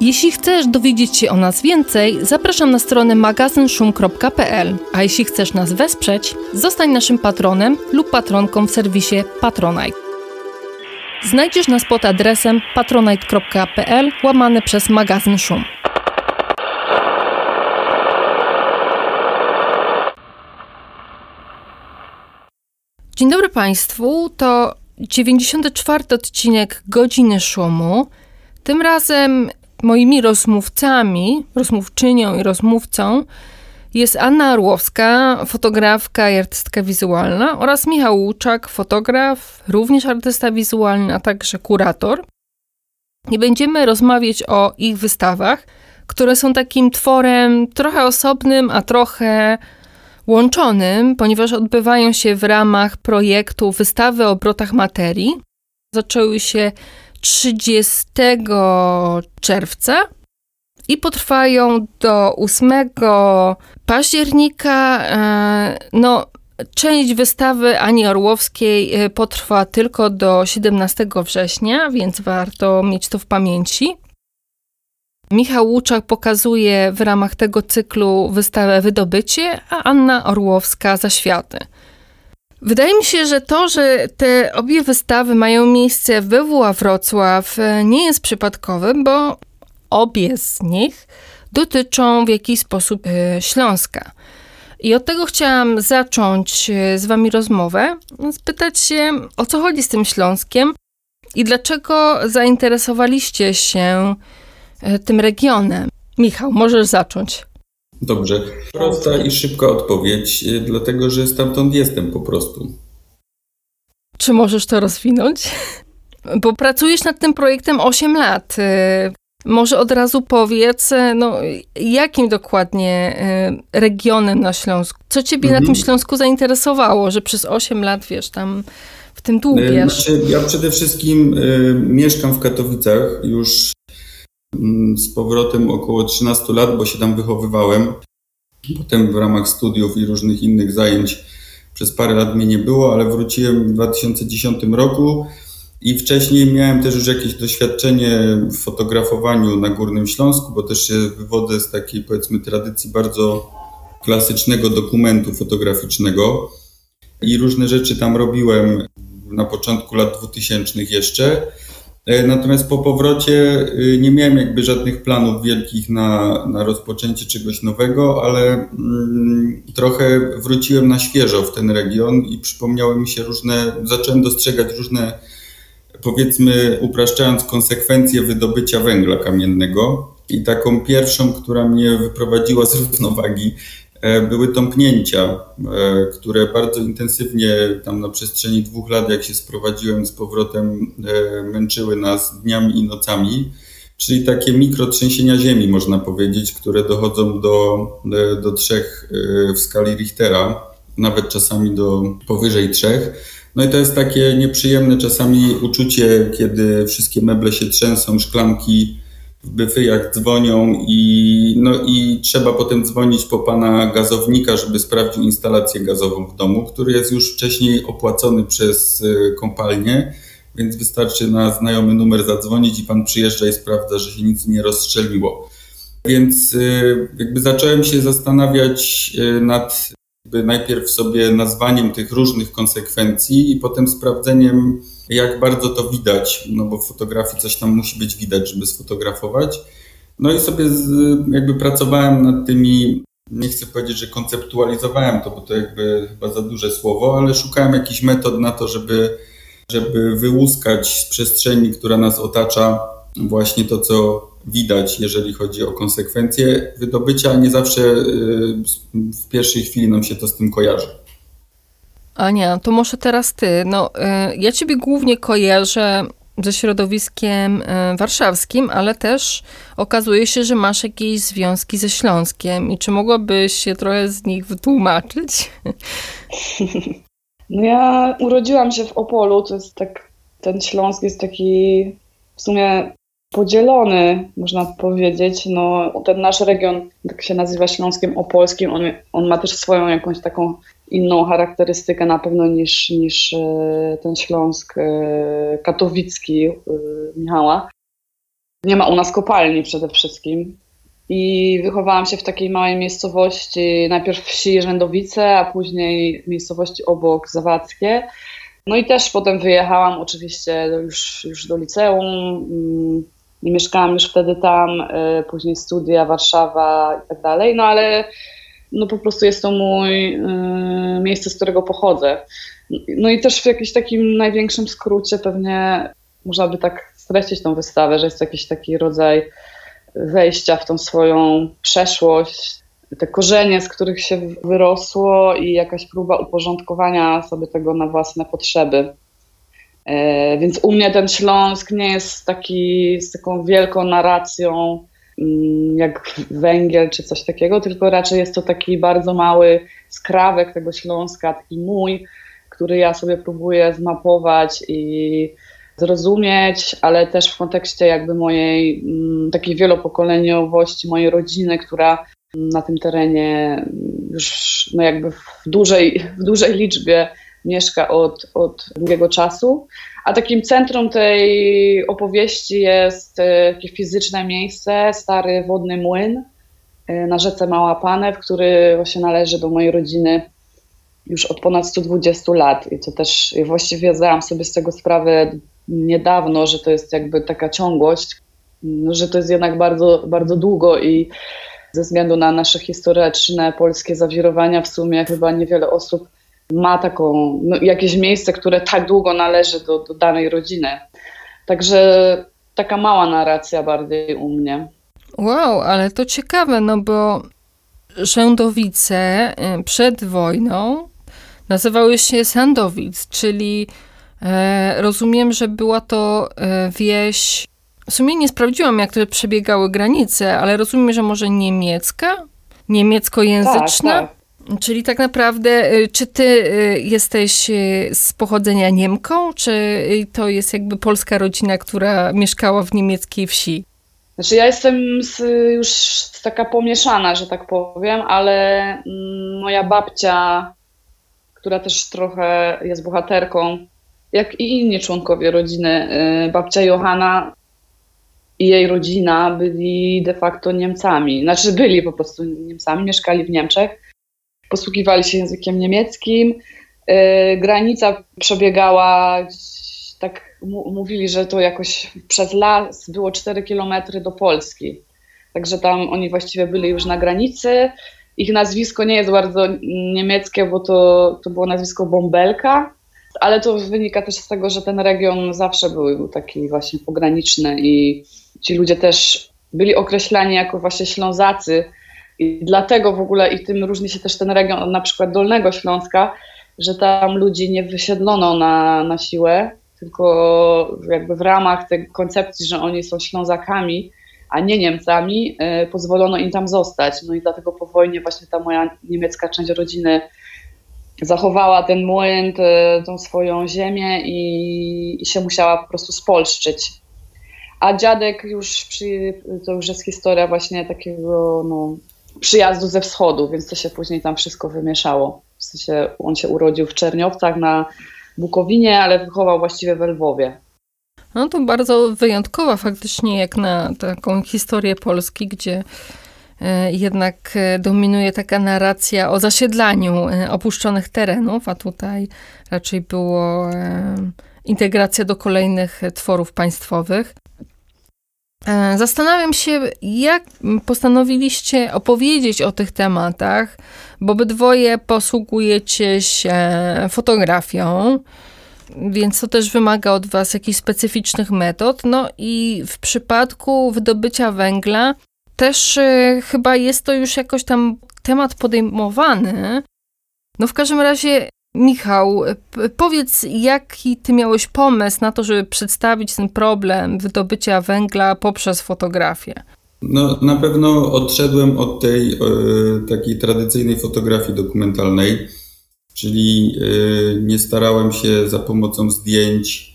Jeśli chcesz dowiedzieć się o nas więcej, zapraszam na stronę magazynszum.pl, a jeśli chcesz nas wesprzeć, zostań naszym patronem lub patronką w serwisie Patronite. Znajdziesz nas pod adresem patronite.pl łamane przez magazyn Szum. Dzień dobry Państwu, to 94 odcinek Godziny Szumu. Tym razem moimi rozmówcami, rozmówczynią i rozmówcą jest Anna Orłowska, fotografka i artystka wizualna oraz Michał Łuczak, fotograf, również artysta wizualny, a także kurator. I będziemy rozmawiać o ich wystawach, które są takim tworem trochę osobnym, a trochę łączonym, ponieważ odbywają się w ramach projektu Wystawy o obrotach materii. Zaczęły się 30 czerwca i potrwają do 8 października. E, no, część wystawy Ani Orłowskiej e, potrwa tylko do 17 września, więc warto mieć to w pamięci. Michał Łuczak pokazuje w ramach tego cyklu wystawę Wydobycie, a Anna Orłowska Zaświaty. Wydaje mi się, że to, że te obie wystawy mają miejsce w WWA Wrocław e, nie jest przypadkowe, bo obie z nich dotyczą w jakiś sposób e, Śląska. I od tego chciałam zacząć e, z Wami rozmowę, spytać się, o co chodzi z tym Śląskiem i dlaczego zainteresowaliście się tym regionem. Michał, możesz zacząć. Dobrze. Prosta i szybka odpowiedź, dlatego że stamtąd jestem po prostu. Czy możesz to rozwinąć? Bo pracujesz nad tym projektem 8 lat. Y, może od razu powiedz, y, no, jakim dokładnie y, regionem na Śląsku? Co ciebie mhm. na tym Śląsku zainteresowało, że przez 8 lat, wiesz, tam w tym dłubiesz? Znaczy, ja przede wszystkim y, mieszkam w Katowicach już z powrotem około 13 lat, bo się tam wychowywałem. Potem w ramach studiów i różnych innych zajęć przez parę lat mnie nie było, ale wróciłem w 2010 roku i wcześniej miałem też już jakieś doświadczenie w fotografowaniu na Górnym Śląsku, bo też się wywodzę z takiej powiedzmy tradycji bardzo klasycznego dokumentu fotograficznego i różne rzeczy tam robiłem na początku lat 2000 jeszcze. E, natomiast po powrocie y, nie miałem jakby żadnych planów wielkich na, na rozpoczęcie czegoś nowego, ale mm, trochę wróciłem na świeżo w ten region i przypomniały mi się różne, zacząłem dostrzegać różne, powiedzmy, upraszczając konsekwencje wydobycia węgla kamiennego. I taką pierwszą, która mnie wyprowadziła z równowagi, E, były tąpnięcia, e, które bardzo intensywnie tam na przestrzeni dwóch lat, jak się sprowadziłem z powrotem, e, męczyły nas dniami i nocami. Czyli takie mikrotrzęsienia ziemi, można powiedzieć, które dochodzą do, do trzech w skali Richtera, nawet czasami do powyżej trzech. No i to jest takie nieprzyjemne czasami uczucie, kiedy wszystkie meble się trzęsą, szklanki w byfyjach dzwonią i, no i trzeba potem dzwonić po pana gazownika, żeby sprawdził instalację gazową w domu, który jest już wcześniej opłacony przez y, kompalnię, więc wystarczy na znajomy numer zadzwonić i pan przyjeżdża i sprawdza, że się nic nie rozstrzeliło. Więc y, jakby zacząłem się zastanawiać y, nad najpierw sobie nazwaniem tych różnych konsekwencji i potem sprawdzeniem, jak bardzo to widać, no bo w fotografii coś tam musi być widać, żeby sfotografować. No i sobie z, jakby pracowałem nad tymi, nie chcę powiedzieć, że konceptualizowałem to, bo to jakby chyba za duże słowo, ale szukałem jakichś metod na to, żeby, żeby wyłuskać z przestrzeni, która nas otacza, właśnie to, co widać, jeżeli chodzi o konsekwencje wydobycia. Nie zawsze y, w pierwszej chwili nam się to z tym kojarzy. Ania, to może teraz ty. No, y, ja ciebie głównie kojarzę ze środowiskiem y, warszawskim, ale też okazuje się, że masz jakieś związki ze Śląskiem. I czy mogłabyś się trochę z nich wytłumaczyć? No ja urodziłam się w Opolu, to jest tak, ten Śląsk jest taki w sumie podzielony, można powiedzieć. No, ten nasz region, tak się nazywa Śląskiem Opolskim, on, on ma też swoją jakąś taką inną charakterystykę na pewno niż, niż e, ten Śląsk e, katowicki e, Michała. Nie ma u nas kopalni przede wszystkim. I wychowałam się w takiej małej miejscowości, najpierw wsi Rzędowice, a później miejscowości obok Zawadzkie. No i też potem wyjechałam oczywiście już, już do liceum. Mm, nie mieszkałam już wtedy tam, później studia, Warszawa i tak dalej. No ale no po prostu jest to mój y, miejsce, z którego pochodzę. No i też w jakimś takim największym skrócie pewnie można by tak streścić tą wystawę, że jest jakiś taki rodzaj wejścia w tą swoją przeszłość, te korzenie, z których się wyrosło i jakaś próba uporządkowania sobie tego na własne potrzeby. E, więc u mnie ten Śląsk nie jest taki z taką wielką narracją jak węgiel czy coś takiego, tylko raczej jest to taki bardzo mały skrawek tego Śląska, taki mój, który ja sobie próbuję zmapować i zrozumieć, ale też w kontekście jakby mojej mm, takiej wielopokoleniowości, mojej rodziny, która na tym terenie już no jakby w dużej, w dużej liczbie mieszka od, od długiego czasu. A takim centrum tej opowieści jest e, takie fizyczne miejsce, stary wodny młyn e, na rzece Mała Panew, który właśnie należy do mojej rodziny już od ponad 120 lat. I to też właściwie zdałam sobie z tego sprawę niedawno, że to jest jakby taka ciągłość, no, że to jest jednak bardzo, bardzo długo i ze względu na nasze historyczne polskie zawirowania w sumie chyba niewiele osób ma taką, no, jakieś miejsce, które tak długo należy do, do danej rodziny. Także taka mała narracja bardziej u mnie. Wow, ale to ciekawe, no bo Rzędowice y, przed wojną nazywały się Sandowic, czyli e, rozumiem, że była to e, wieś. W sumie nie sprawdziłam, jak to przebiegały granice, ale rozumiem, że może niemiecka? Niemieckojęzyczna? Tak, tak. Czyli tak naprawdę, y, czy ty y, jesteś y, z pochodzenia Niemką, czy to jest jakby polska rodzina, która mieszkała w niemieckiej wsi? Znaczy ja jestem z, już taka pomieszana, że tak powiem, ale mm, moja babcia, która też trochę jest bohaterką, jak i inni członkowie rodziny, babcia Johanna i jej rodzina byli de facto Niemcami. Znaczy byli po prostu Niemcami, mieszkali w Niemczech posługiwali się językiem niemieckim. Y, granica przebiegała, tak mówili, że to jakoś przez las było 4 kilometry do Polski. Także tam oni właściwie byli już na granicy. Ich nazwisko nie jest bardzo niemieckie, bo to, to było nazwisko Bąbelka, ale to wynika też z tego, że ten region zawsze był taki właśnie pograniczny i ci ludzie też byli określani jako właśnie Ślązacy, i dlatego w ogóle i tym różni się też ten region od na przykład Dolnego Śląska, że tam ludzi nie wysiedlono na, na siłę, tylko jakby w ramach tej koncepcji, że oni są Ślązakami, a nie Niemcami, y, pozwolono im tam zostać. No i dlatego po wojnie właśnie ta moja niemiecka część rodziny zachowała ten młyn, tą swoją ziemię i, i się musiała po prostu spolszczyć. A dziadek już, przy, to już jest historia właśnie takiego no, przyjazdu ze wschodu, więc to się później tam wszystko wymieszało. W sensie on się urodził w Czerniowcach na Bukowinie, ale wychował właściwie w Lwowie. No to bardzo wyjątkowa faktycznie jak na taką historię Polski, gdzie e, jednak e, dominuje taka narracja o zasiedlaniu e, opuszczonych terenów, a tutaj raczej było integracja do kolejnych tworów państwowych. E, zastanawiam się, jak postanowiliście opowiedzieć o tych tematach, bo obydwoje posługujecie się fotografią, więc to też wymaga od Was jakichś specyficznych metod. No i w przypadku wydobycia węgla też e, chyba jest to już jakoś tam temat podejmowany. No w każdym razie Michał, powiedz, jaki ty miałeś pomysł na to, żeby przedstawić ten problem wydobycia węgla poprzez fotografię? No, na pewno odszedłem od tej e, takiej tradycyjnej fotografii dokumentalnej. czyli nie starałem się za pomocą zdjęć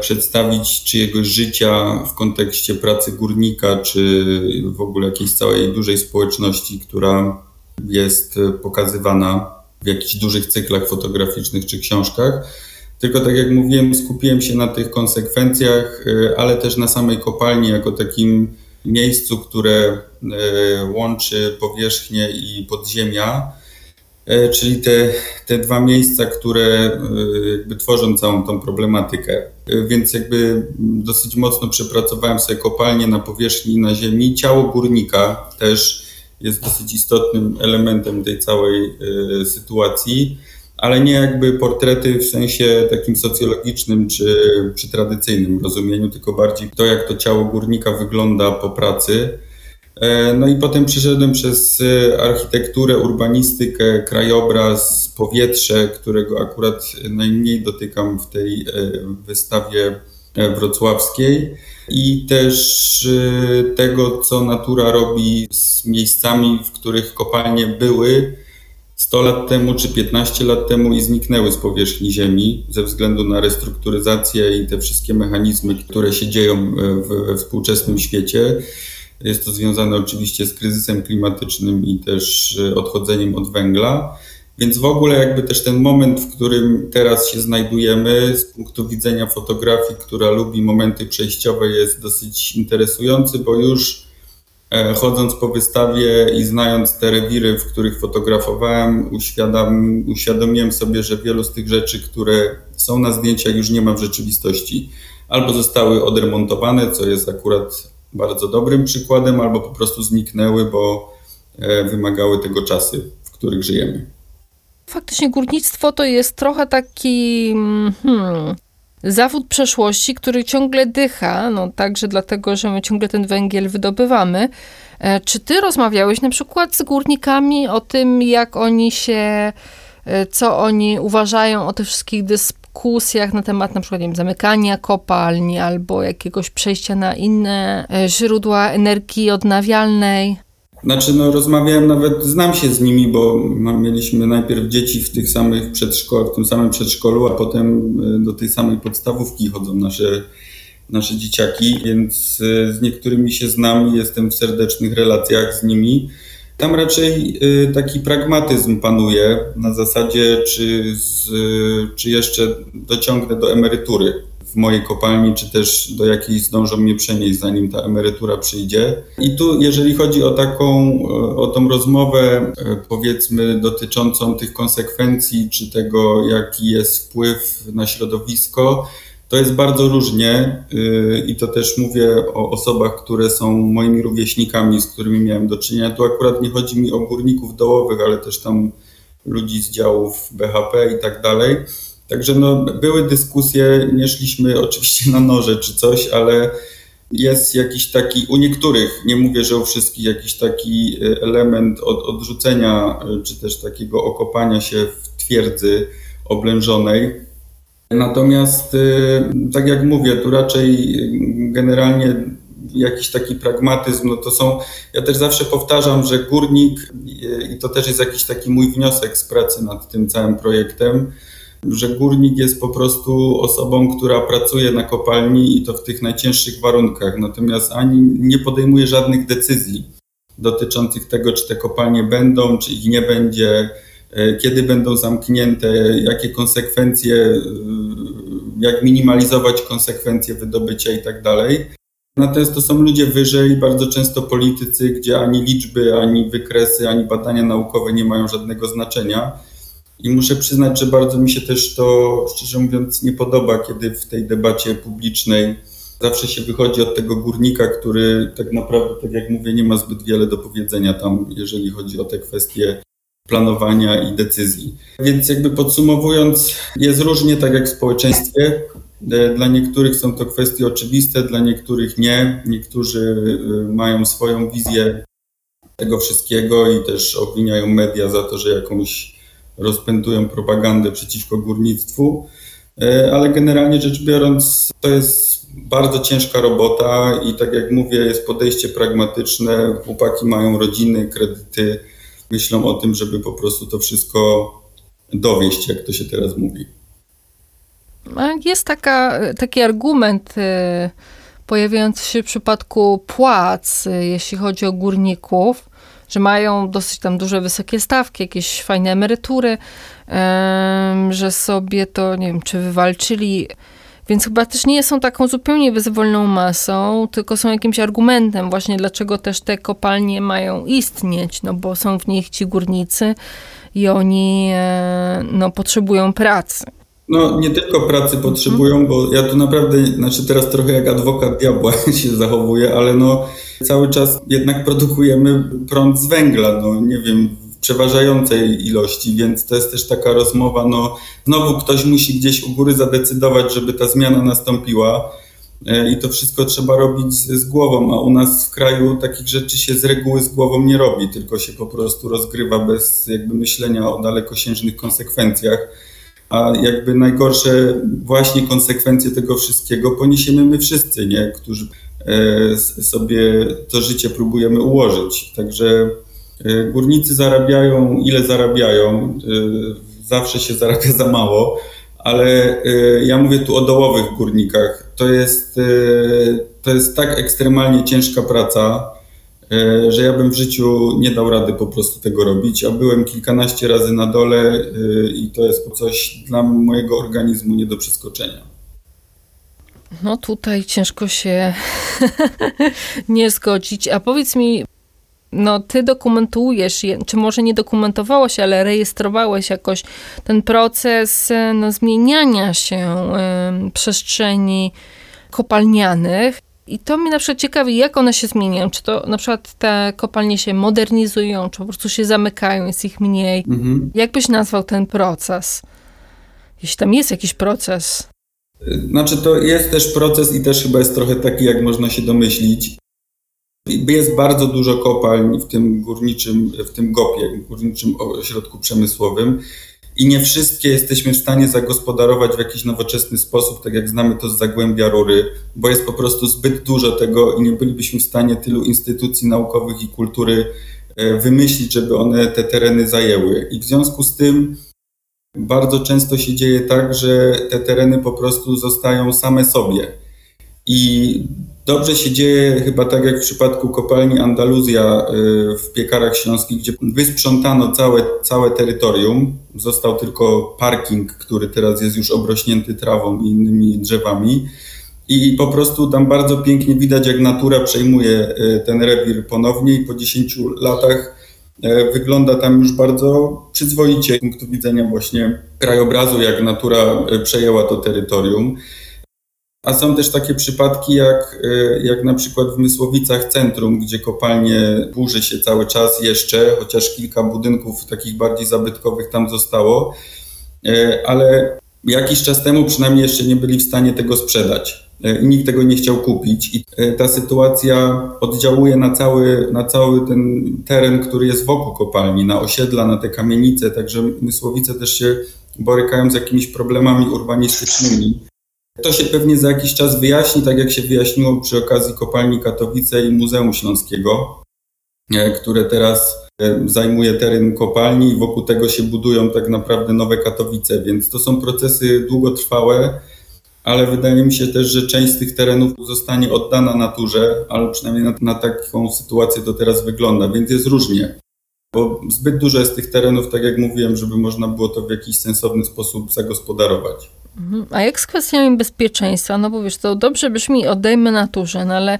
przedstawić czyjegoś życia w kontekście pracy górnika, czy w ogóle jakiejś całej dużej społeczności, która jest pokazywana w jakichś dużych cyklach fotograficznych czy książkach. Tylko tak jak mówiłem, skupiłem się na tych konsekwencjach, e, ale też na samej kopalni jako takim miejscu, które e, łączy powierzchnię i podziemia, e, czyli te, te dwa miejsca, które jakby tworzą całą tą problematykę. Więc jakby dosyć mocno przepracowałem sobie kopalnię na powierzchni na ziemi. Ciało górnika też jest dosyć istotnym elementem tej całej sytuacji ale nie jakby portrety w sensie takim socjologicznym czy, czy tradycyjnym rozumieniu, tylko bardziej to, jak to ciało górnika wygląda po pracy. E, no i potem przeszedłem przez e, architekturę, urbanistykę, krajobraz, powietrze, którego akurat najmniej dotykam w tej e, wystawie wrocławskiej i też tego, co natura robi z miejscami, w których kopalnie były, 100 lat temu czy 15 lat temu i zniknęły z powierzchni Ziemi ze względu na restrukturyzację i te wszystkie mechanizmy, które się dzieją e, we współczesnym świecie. Jest to związane oczywiście z kryzysem klimatycznym i też e, odchodzeniem od węgla. Więc w ogóle jakby też ten moment, w którym teraz się znajdujemy z punktu widzenia fotografii, która lubi momenty przejściowe jest dosyć interesujący, bo już E, chodząc po wystawie i znając te rewiry, w których fotografowałem, uświadom, uświadomiłem sobie, że wielu z tych rzeczy, które są na zdjęciach, już nie ma w rzeczywistości. Albo zostały odremontowane, co jest akurat bardzo dobrym przykładem, albo po prostu zniknęły, bo e, wymagały tego czasy, w których żyjemy. Faktycznie górnictwo to jest trochę taki mm, hmm, zawód przeszłości, który ciągle dycha, no także dlatego, że my ciągle ten węgiel wydobywamy. E, czy ty rozmawiałeś na przykład z górnikami o tym, jak oni się, e, co oni uważają o tych wszystkich dyskusjach na temat na przykład wiem, zamykania kopalni albo jakiegoś przejścia na inne e, źródła energii odnawialnej? Znaczy, no rozmawiałem nawet, znam się z nimi, bo mieliśmy najpierw dzieci w tych samych przedszkolach, w tym samym przedszkolu, a potem e, do tej samej podstawówki chodzą nasze, nasze dzieciaki, więc e, z niektórymi się znam i jestem w serdecznych relacjach z nimi. Tam raczej e, taki pragmatyzm panuje na zasadzie, czy, z, czy jeszcze dociągnę do emerytury w mojej kopalni, czy też do jakiejś zdążą mnie przenieść, zanim ta emerytura przyjdzie. I tu, jeżeli chodzi o taką, o tą rozmowę, e, powiedzmy, dotyczącą tych konsekwencji, czy tego, jaki jest wpływ na środowisko, to jest bardzo różnie e, i to też mówię o osobach, które są moimi rówieśnikami, z którymi miałem do czynienia. Tu akurat nie chodzi mi o górników dołowych, ale też tam ludzi z działów BHP i tak dalej Także no, były dyskusje, nie szliśmy oczywiście na noże czy coś, ale jest jakiś taki, u niektórych, nie mówię, że u wszystkich, jakiś taki e, element od, odrzucenia, e, czy też takiego okopania się w twierdzy oblężonej. Natomiast, e, tak jak mówię, tu raczej generalnie jakiś taki pragmatyzm, no to są, ja też zawsze powtarzam, że górnik, i to też jest jakiś taki mój wniosek z pracy nad tym całym projektem, że górnik jest po prostu osobą, która pracuje na kopalni i to w tych najcięższych warunkach, natomiast ani nie podejmuje żadnych decyzji dotyczących tego, czy te kopalnie będą, czy ich nie będzie, e, kiedy będą zamknięte, jakie konsekwencje, e, jak minimalizować konsekwencje wydobycia i tak dalej. Natomiast to są ludzie wyżej, bardzo często politycy, gdzie ani liczby, ani wykresy, ani badania naukowe nie mają żadnego znaczenia. I muszę przyznać, że bardzo mi się też to, szczerze mówiąc, nie podoba, kiedy w tej debacie publicznej zawsze się wychodzi od tego górnika, który tak naprawdę, tak jak mówię, nie ma zbyt wiele do powiedzenia tam, jeżeli chodzi o te kwestie planowania i decyzji. Więc jakby podsumowując, jest różnie tak jak w społeczeństwie. Dla niektórych są to kwestie oczywiste, dla niektórych nie. Niektórzy y, mają swoją wizję tego wszystkiego i też obwiniają media za to, że jakąś rozpętują propagandę przeciwko górnictwu, e, ale generalnie rzecz biorąc, to jest bardzo ciężka robota i tak jak mówię, jest podejście pragmatyczne. Chłopaki mają rodziny, kredyty, myślą o tym, żeby po prostu to wszystko dowieść, jak to się teraz mówi. Jest taka, taki argument pojawiający się w przypadku płac, jeśli chodzi o górników, że mają dosyć tam duże, wysokie stawki, jakieś fajne emerytury, że sobie to, nie wiem, czy wywalczyli. Więc chyba też nie są taką zupełnie bezwolną masą, tylko są jakimś argumentem właśnie, dlaczego też te kopalnie mają istnieć, no bo są w nich ci górnicy i oni e, no, potrzebują pracy. No, nie tylko pracy potrzebują, bo ja tu naprawdę, znaczy teraz trochę jak adwokat diabła się zachowuję, ale no cały czas jednak produkujemy prąd z węgla, no nie wiem, w przeważającej ilości, więc to jest też taka rozmowa, no znowu ktoś musi gdzieś u góry zadecydować, żeby ta zmiana nastąpiła e, i to wszystko trzeba robić z głową, a u nas w kraju takich rzeczy się z reguły z głową nie robi, tylko się po prostu rozgrywa bez jakby myślenia o dalekosiężnych konsekwencjach a jakby najgorsze właśnie konsekwencje tego wszystkiego poniesiemy my wszyscy, nie? którzy e, sobie to życie próbujemy ułożyć. Także e, górnicy zarabiają ile zarabiają, e, zawsze się zarabia za mało, ale ja mówię tu o dołowych górnikach. To jest, to jest tak ekstremalnie ciężka praca, że ja bym w życiu nie dał rady po prostu tego robić, a byłem kilkanaście razy na dole e, i to jest coś dla mojego organizmu nie do przeskoczenia. No tutaj ciężko się nie zgodzić. A powiedz mi, no ty dokumentujesz, czy może nie dokumentowałeś, ale rejestrowałeś jakoś ten proces no, zmieniania się y, przestrzeni kopalnianych. I to mnie na przykład ciekawi, jak one się zmieniają. Czy to na przykład te kopalnie się modernizują, czy po prostu się zamykają, jest ich mniej. Mhm. Jak byś nazwał ten proces? Jeśli tam jest jakiś proces. Znaczy, to jest też proces i też chyba jest trochę taki, jak można się domyślić. Jest bardzo dużo kopalń w tym górniczym, w tym GOP-ie, górniczym ośrodku przemysłowym i nie wszystkie jesteśmy w stanie zagospodarować w jakiś nowoczesny sposób, tak jak znamy to z Zagłębia Rury, bo jest po prostu zbyt dużo tego i nie bylibyśmy w stanie tylu instytucji naukowych i kultury e, wymyślić, żeby one te tereny zajęły. I w związku z tym bardzo często się dzieje tak, że te tereny po prostu zostają same sobie. I Dobrze się dzieje chyba tak jak w przypadku kopalni Andaluzja y, w Piekarach Śląskich, gdzie wysprzątano całe, całe terytorium. Został tylko parking, który teraz jest już obrośnięty trawą i innymi drzewami. I po prostu tam bardzo pięknie widać, jak natura przejmuje y, ten rewir ponownie i po 10 latach y, wygląda tam już bardzo przyzwoicie z punktu widzenia właśnie krajobrazu, jak natura przejęła to terytorium. A są też takie przypadki, jak, e, jak na przykład w Mysłowicach Centrum, gdzie kopalnie burzy się cały czas jeszcze, chociaż kilka budynków takich bardziej zabytkowych tam zostało, e, ale jakiś czas temu przynajmniej jeszcze nie byli w stanie tego sprzedać. E, I nikt tego nie chciał kupić. I ta sytuacja oddziałuje na cały, na cały ten teren, który jest wokół kopalni, na osiedla, na te kamienice, także Mysłowice też się borykają z jakimiś problemami urbanistycznymi. To się pewnie za jakiś czas wyjaśni, tak jak się wyjaśniło przy okazji kopalni Katowice i Muzeum Śląskiego, e, które teraz e, zajmuje teren kopalni i wokół tego się budują tak naprawdę nowe Katowice, więc to są procesy długotrwałe, ale wydaje mi się też, że część z tych terenów zostanie oddana naturze, ale przynajmniej na, na taką sytuację to teraz wygląda, więc jest różnie. Bo zbyt dużo jest tych terenów, tak jak mówiłem, żeby można było to w jakiś sensowny sposób zagospodarować. Mhm. A jak z kwestiami bezpieczeństwa? No bo wiesz, to dobrze brzmi, oddajmy naturze, no ale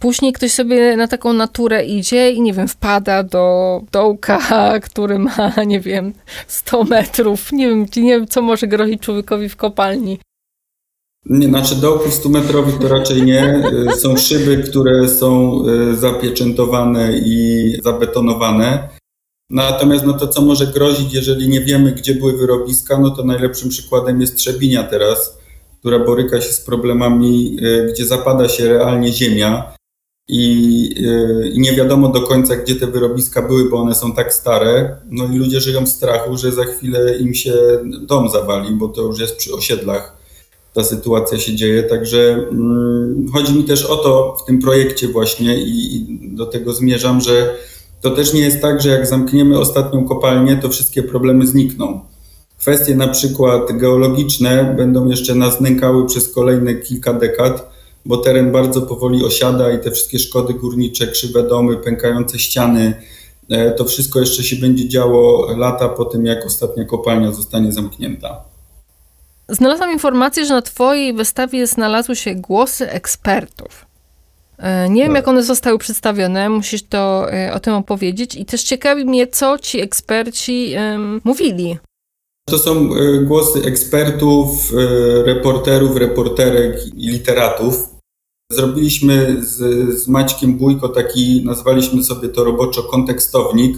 później ktoś sobie na taką naturę idzie i nie wiem, wpada do dołka, który ma, nie wiem, 100 metrów. Nie wiem, nie wiem co może grozić człowiekowi w kopalni. Nie, znaczy dołków 100 metrowych to raczej nie. Są szyby, które są e, zapieczętowane i zabetonowane. Natomiast no to, co może grozić, jeżeli nie wiemy, gdzie były wyrobiska, no to najlepszym przykładem jest Trzebinia teraz, która boryka się z problemami, e, gdzie zapada się realnie ziemia i, e, i, nie wiadomo do końca, gdzie te wyrobiska były, bo one są tak stare. No i ludzie żyją w strachu, że za chwilę im się dom zawali, bo to już jest przy osiedlach. Ta sytuacja się dzieje, także mm, chodzi mi też o to w tym projekcie właśnie i, i do tego zmierzam, że to też nie jest tak, że jak zamkniemy ostatnią kopalnię, to wszystkie problemy znikną. Kwestie na przykład geologiczne będą jeszcze nas nękały przez kolejne kilka dekad, bo teren bardzo powoli osiada i te wszystkie szkody górnicze, krzywe domy, pękające ściany, e, to wszystko jeszcze się będzie działo lata po tym, jak ostatnia kopalnia zostanie zamknięta. Znalazłam informację, że na Twojej wystawie znalazły się głosy ekspertów. E, nie wiem, tak. jak one zostały przedstawione, musisz to e, o tym opowiedzieć. I też ciekawi mnie, co ci eksperci um, mówili. To są e, głosy ekspertów, reporterów, reporterek i literatów. Zrobiliśmy z, z Maćkiem Bójko taki, nazwaliśmy sobie to roboczo kontekstownik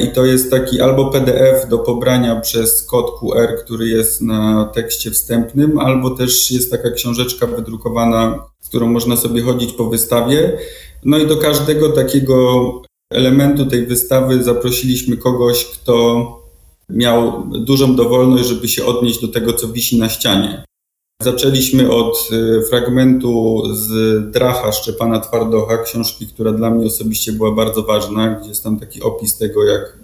i to jest taki albo PDF do pobrania przez kod QR, który jest na tekście wstępnym, albo też jest taka książeczka wydrukowana, z którą można sobie chodzić po wystawie. No i do każdego takiego elementu tej wystawy zaprosiliśmy kogoś, kto miał dużą dowolność, żeby się odnieść do tego, co wisi na ścianie. Zaczęliśmy od y, fragmentu z Dracha Szczepana Twardocha, książki, która dla mnie osobiście była bardzo ważna, gdzie jest tam taki opis tego, jak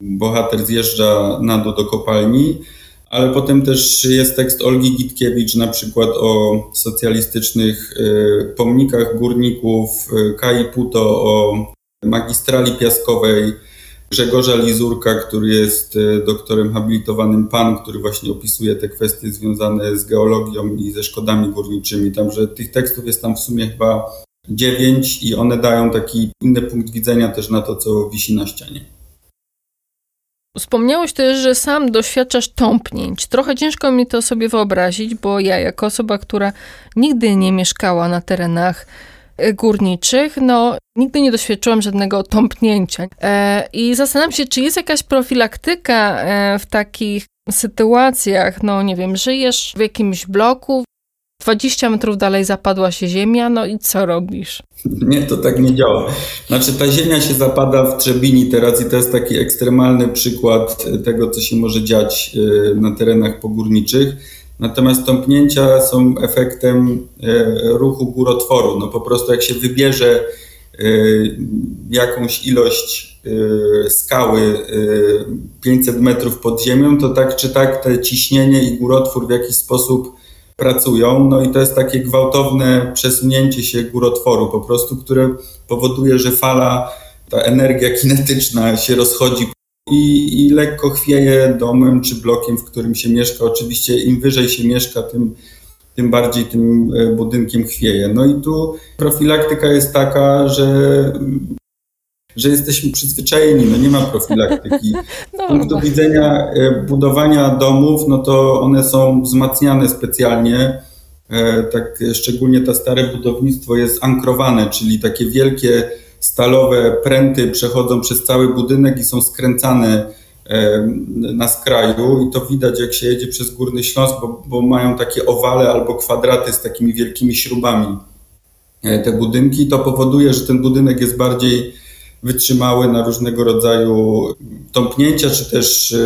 bohater zjeżdża na dół do kopalni, ale potem też jest tekst Olgi Gitkiewicz na przykład o socjalistycznych y, pomnikach górników, y, Kai Puto o magistrali piaskowej, Grzegorza Lizurka, który jest e, doktorem habilitowanym PAN, który właśnie opisuje te kwestie związane z geologią i ze szkodami górniczymi. Także tych tekstów jest tam w sumie chyba dziewięć i one dają taki inny punkt widzenia też na to, co wisi na ścianie. Wspomniałeś też, że sam doświadczasz tąpnięć. Trochę ciężko mi to sobie wyobrazić, bo ja, jako osoba, która nigdy nie mieszkała na terenach górniczych, no nigdy nie doświadczyłam żadnego tąpnięcia. E, I zastanawiam się, czy jest jakaś profilaktyka e, w takich sytuacjach, no nie wiem, żyjesz w jakimś bloku, 20 metrów dalej zapadła się ziemia, no i co robisz? Nie, to tak nie działa. Znaczy, ta ziemia się zapada w Trzebini teraz i to jest taki ekstremalny przykład tego, co się może dziać e, na terenach pogórniczych. Natomiast tąpnięcia są efektem e, ruchu górotworu. No po prostu jak się wybierze e, jakąś ilość e, skały 500 metrów pod ziemią, to tak czy tak te ciśnienie i górotwór w jakiś sposób pracują. No i to jest takie gwałtowne przesunięcie się górotworu po prostu, które powoduje, że fala, ta energia kinetyczna się rozchodzi i, i lekko chwieje domem czy blokiem, w którym się mieszka. Oczywiście im wyżej się mieszka, tym, tym bardziej tym e, budynkiem chwieje. No i tu profilaktyka jest taka, że że jesteśmy przyzwyczajeni, no nie ma profilaktyki. Z punktu widzenia e, budowania domów, no to one są wzmacniane specjalnie. E, tak szczególnie to stare budownictwo jest ankrowane, czyli takie wielkie stalowe pręty przechodzą przez cały budynek i są skręcane na skraju i to widać jak się jedzie przez Górny Śląsk, bo, bo mają takie owale albo kwadraty z takimi wielkimi śrubami e, te budynki. To powoduje, że ten budynek jest bardziej wytrzymały na różnego rodzaju tąpnięcia, czy też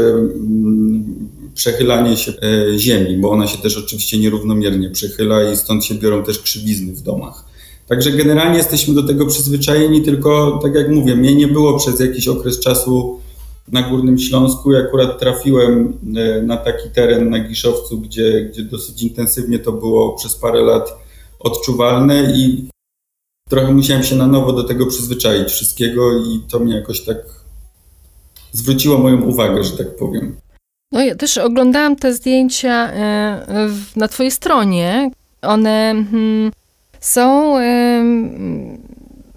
przechylanie się e, ziemi, bo ona się też oczywiście nierównomiernie przechyla i stąd się biorą też krzywizny w domach. Także generalnie jesteśmy do tego przyzwyczajeni, tylko tak jak mówię, mnie nie było przez jakiś okres czasu na Górnym Śląsku. Ja akurat trafiłem e, na taki teren na Giszowcu, gdzie, gdzie dosyć intensywnie to było przez parę lat odczuwalne i trochę musiałem się na nowo do tego przyzwyczaić wszystkiego i to mnie jakoś tak zwróciło moją uwagę, że tak powiem. No ja też oglądałam te zdjęcia e, na twojej stronie. One hmm, są,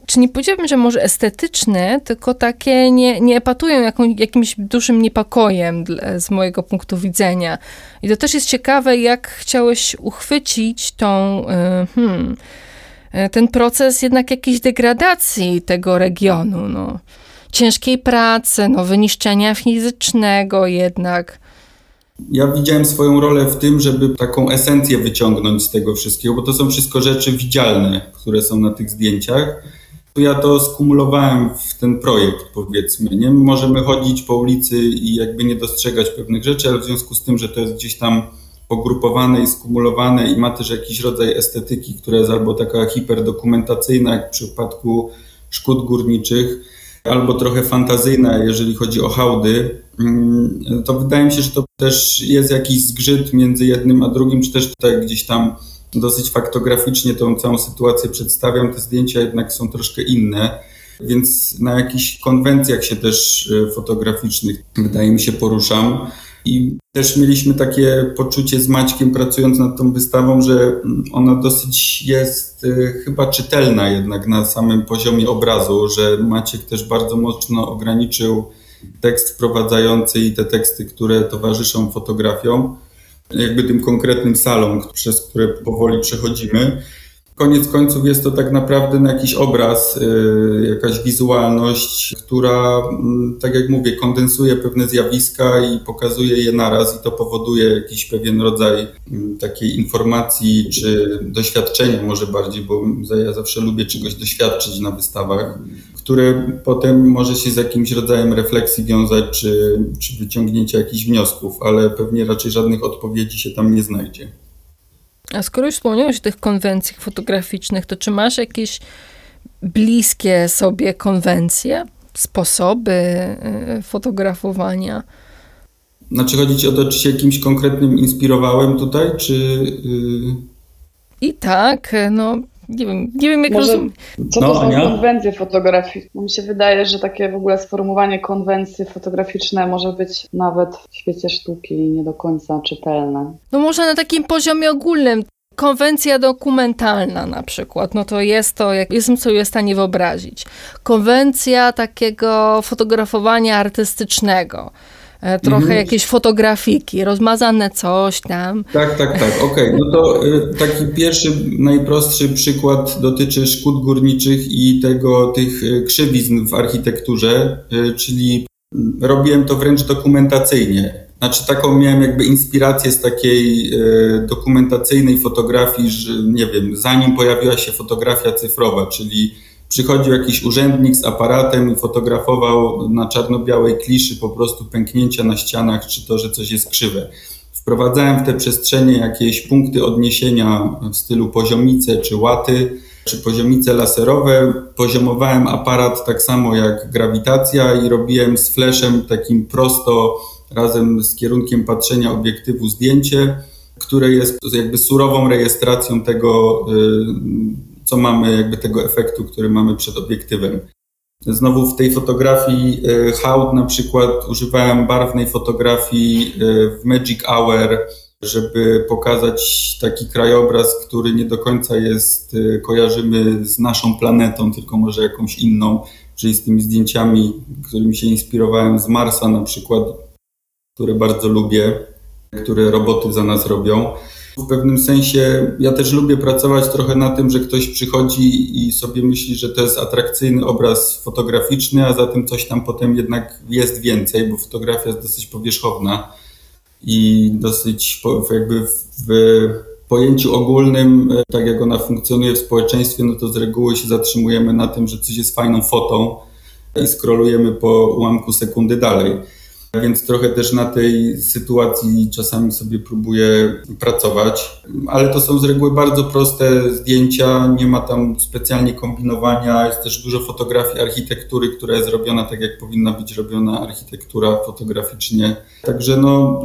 czy nie powiedziałabym, że może estetyczne, tylko takie nie, nie epatują jaką, jakimś dużym niepokojem z mojego punktu widzenia. I to też jest ciekawe, jak chciałeś uchwycić tą, e, hmm, e, ten proces jednak jakiejś degradacji tego regionu, no. Ciężkiej pracy, no, wyniszczenia fizycznego jednak. Ja widziałem swoją rolę w tym, żeby taką esencję wyciągnąć z tego wszystkiego, bo to są wszystko rzeczy widzialne, które są na tych zdjęciach. Ja to skumulowałem w ten projekt, powiedzmy. Nie? Możemy chodzić po ulicy i jakby nie dostrzegać pewnych rzeczy, ale w związku z tym, że to jest gdzieś tam pogrupowane i skumulowane i ma też jakiś rodzaj estetyki, która jest albo taka hiperdokumentacyjna, jak w przypadku szkód górniczych, albo trochę fantazyjna, jeżeli chodzi o hałdy, mm, to wydaje mi się, że to też jest jakiś zgrzyt między jednym a drugim, czy też tutaj gdzieś tam dosyć faktograficznie tą całą sytuację przedstawiam. Te zdjęcia jednak są troszkę inne, więc na jakichś konwencjach się też e, fotograficznych wydaje mi się poruszam. I też mieliśmy takie poczucie z Maćkiem, pracując nad tą wystawą, że ona dosyć jest y, chyba czytelna jednak na samym poziomie obrazu, że Maciek też bardzo mocno ograniczył tekst wprowadzający i te teksty, które towarzyszą fotografiom, jakby tym konkretnym salom, przez które powoli przechodzimy koniec końców jest to tak naprawdę jakiś obraz, y, jakaś wizualność, która, mm, tak jak mówię, kondensuje pewne zjawiska i pokazuje je naraz i to powoduje jakiś pewien rodzaj mm, takiej informacji czy doświadczenia może bardziej, bo ja zawsze lubię czegoś doświadczyć na wystawach, które potem może się z jakimś rodzajem refleksji wiązać czy, czy wyciągnięcia jakichś wniosków, ale pewnie raczej żadnych odpowiedzi się tam nie znajdzie. A skoro już wspomniałeś o tych konwencjach fotograficznych, to czy masz jakieś bliskie sobie konwencje, sposoby y, fotografowania? Znaczy chodzi ci o to, czy się jakimś konkretnym inspirowałem tutaj, czy... Yy... I tak, no nie wiem, nie wiem jak Może, rozum... Co to no, są Ania? konwencje fotograficzne? Mi się wydaje, że takie w ogóle sformułowanie konwencji fotograficzne może być nawet w świecie sztuki nie do końca czytelne. No może na takim poziomie ogólnym. Konwencja dokumentalna na przykład, no to jest to, jak jestem sobie w stanie wyobrazić. Konwencja takiego fotografowania artystycznego trochę mhm. jakieś fotografiki, rozmazane coś tam. Tak, tak, tak, okej. Okay. No to y, taki pierwszy, najprostszy przykład dotyczy szkód górniczych i tego, tych y, krzywizn w architekturze, czyli robiłem to wręcz dokumentacyjnie. Znaczy taką miałem jakby inspirację z takiej dokumentacyjnej fotografii, że nie wiem, zanim pojawiła się fotografia cyfrowa, czyli przychodził jakiś urzędnik z aparatem i fotografował na czarno-białej kliszy po prostu pęknięcia na ścianach, czy to, że coś jest krzywe. Wprowadzałem w te przestrzenie jakieś punkty odniesienia w stylu poziomice czy łaty, czy poziomice laserowe. Poziomowałem aparat tak samo jak grawitacja i robiłem z flashem takim prosto razem z kierunkiem patrzenia obiektywu zdjęcie, które jest jakby surową rejestracją tego, y, co mamy jakby tego efektu, który mamy przed obiektywem. Znowu w tej fotografii e, hałd na przykład używałem barwnej fotografii e, w Magic Hour, żeby pokazać taki krajobraz, który nie do końca jest, e, kojarzymy z naszą planetą, tylko może jakąś inną, czyli z tymi zdjęciami, którymi się inspirowałem z Marsa na przykład, które bardzo lubię, które roboty za nas robią. W pewnym sensie ja też lubię pracować trochę na tym, że ktoś przychodzi i sobie myśli, że to jest atrakcyjny obraz fotograficzny, a za tym coś tam potem jednak jest więcej, bo fotografia jest dosyć powierzchowna i dosyć jakby w pojęciu ogólnym, e, tak jak ona funkcjonuje w społeczeństwie, no to z reguły się zatrzymujemy na tym, że coś jest fajną fotą i skrolujemy po ułamku sekundy dalej. Więc trochę też na tej sytuacji czasami sobie próbuję pracować, ale to są z reguły bardzo proste zdjęcia, nie ma tam specjalnie kombinowania, jest też dużo fotografii architektury, która jest robiona tak, jak powinna być robiona architektura fotograficznie. Także no,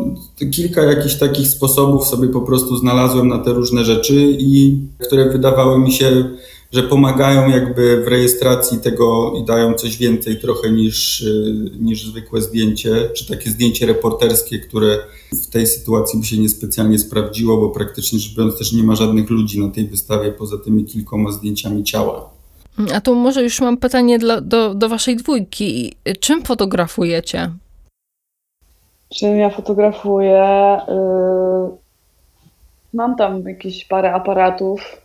kilka jakichś takich sposobów sobie po prostu znalazłem na te różne rzeczy i które wydawały mi się że pomagają jakby w rejestracji tego i dają coś więcej trochę niż, y, niż zwykłe zdjęcie, czy takie zdjęcie reporterskie, które w tej sytuacji by się niespecjalnie sprawdziło, bo praktycznie rzecz biorąc też nie ma żadnych ludzi na tej wystawie poza tymi kilkoma zdjęciami ciała. A tu może już mam pytanie dla, do, do waszej dwójki. Czym fotografujecie? Czym ja fotografuję? Yy, mam tam jakieś parę aparatów,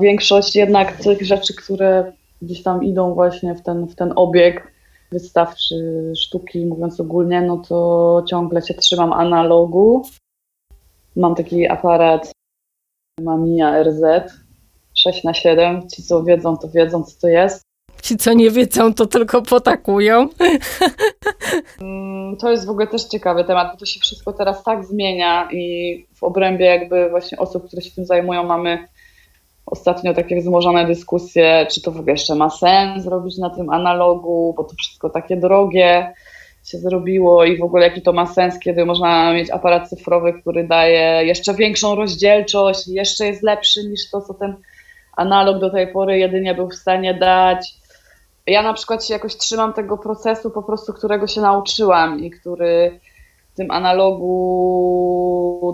większość jednak tych rzeczy, które gdzieś tam idą właśnie w ten, w ten obieg wystawczy sztuki, mówiąc ogólnie, no to ciągle się trzymam analogu. Mam taki aparat Mamiya RZ 6 na 7 Ci, co wiedzą, to wiedzą, co to jest. Ci, co nie wiedzą, to tylko potakują. Mm, to jest w ogóle też ciekawy temat, bo to się wszystko teraz tak zmienia i w obrębie jakby właśnie osób, które się tym zajmują, mamy ostatnio takie wzmożone dyskusje, czy to w ogóle jeszcze ma sens robić na tym analogu, bo to wszystko takie drogie się zrobiło i w ogóle jaki to ma sens, kiedy można mieć aparat cyfrowy, który daje jeszcze większą rozdzielczość, jeszcze jest lepszy niż to, co ten analog do tej pory jedynie był w stanie dać. Ja na przykład się jakoś trzymam tego procesu po prostu, którego się nauczyłam i który w tym analogu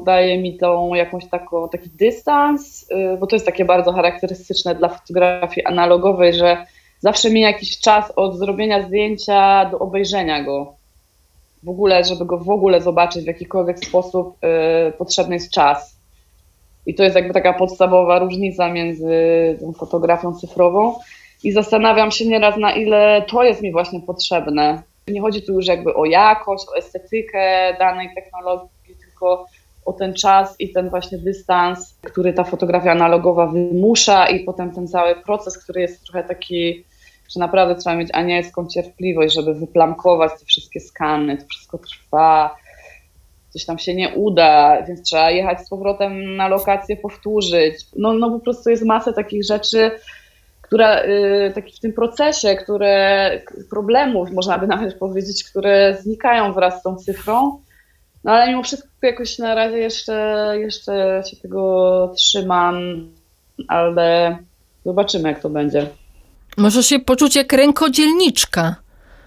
daje mi tą jakąś taką, taki dystans, y, bo to jest takie bardzo charakterystyczne dla fotografii analogowej, że zawsze mi jakiś czas od zrobienia zdjęcia do obejrzenia go. W ogóle, żeby go w ogóle zobaczyć w jakikolwiek sposób, yy, potrzebny jest czas. I to jest jakby taka podstawowa różnica między tą fotografią cyfrową. I zastanawiam się nieraz, na ile to jest mi właśnie potrzebne. Nie chodzi tu już jakby o jakość, o estetykę danej technologii, tylko o ten czas i ten właśnie dystans, który ta fotografia analogowa wymusza i potem ten cały proces, który jest trochę taki, że naprawdę trzeba mieć anielską cierpliwość, żeby wyplamkować te wszystkie skany, to wszystko trwa, coś tam się nie uda, więc trzeba jechać z powrotem na lokację, powtórzyć. No, no po prostu jest masa takich rzeczy, która y, taki w tym procesie, które problemów, można by nawet powiedzieć, które znikają wraz z tą cyfrą. No ale mimo wszystko jakoś na razie jeszcze, jeszcze się tego trzymam, ale zobaczymy jak to będzie. Może się poczuć jak rękodzielniczka.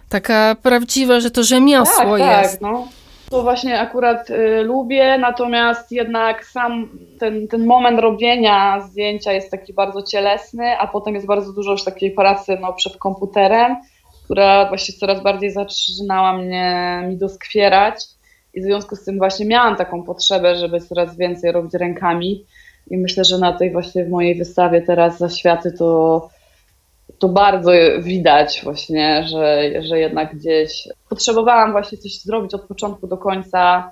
Taka prawdziwa, że to rzemiosło tak, jest. Tak, no to właśnie akurat y, lubię, natomiast jednak sam ten, ten moment robienia zdjęcia jest taki bardzo cielesny, a potem jest bardzo dużo już takiej pracy no, przed komputerem, która właśnie coraz bardziej zaczynała mnie mi doskwierać. I w związku z tym właśnie miałam taką potrzebę, żeby coraz więcej robić rękami. I myślę, że na tej właśnie w mojej wystawie teraz za światy to to bardzo widać właśnie, że, że jednak gdzieś potrzebowałam właśnie coś zrobić od początku do końca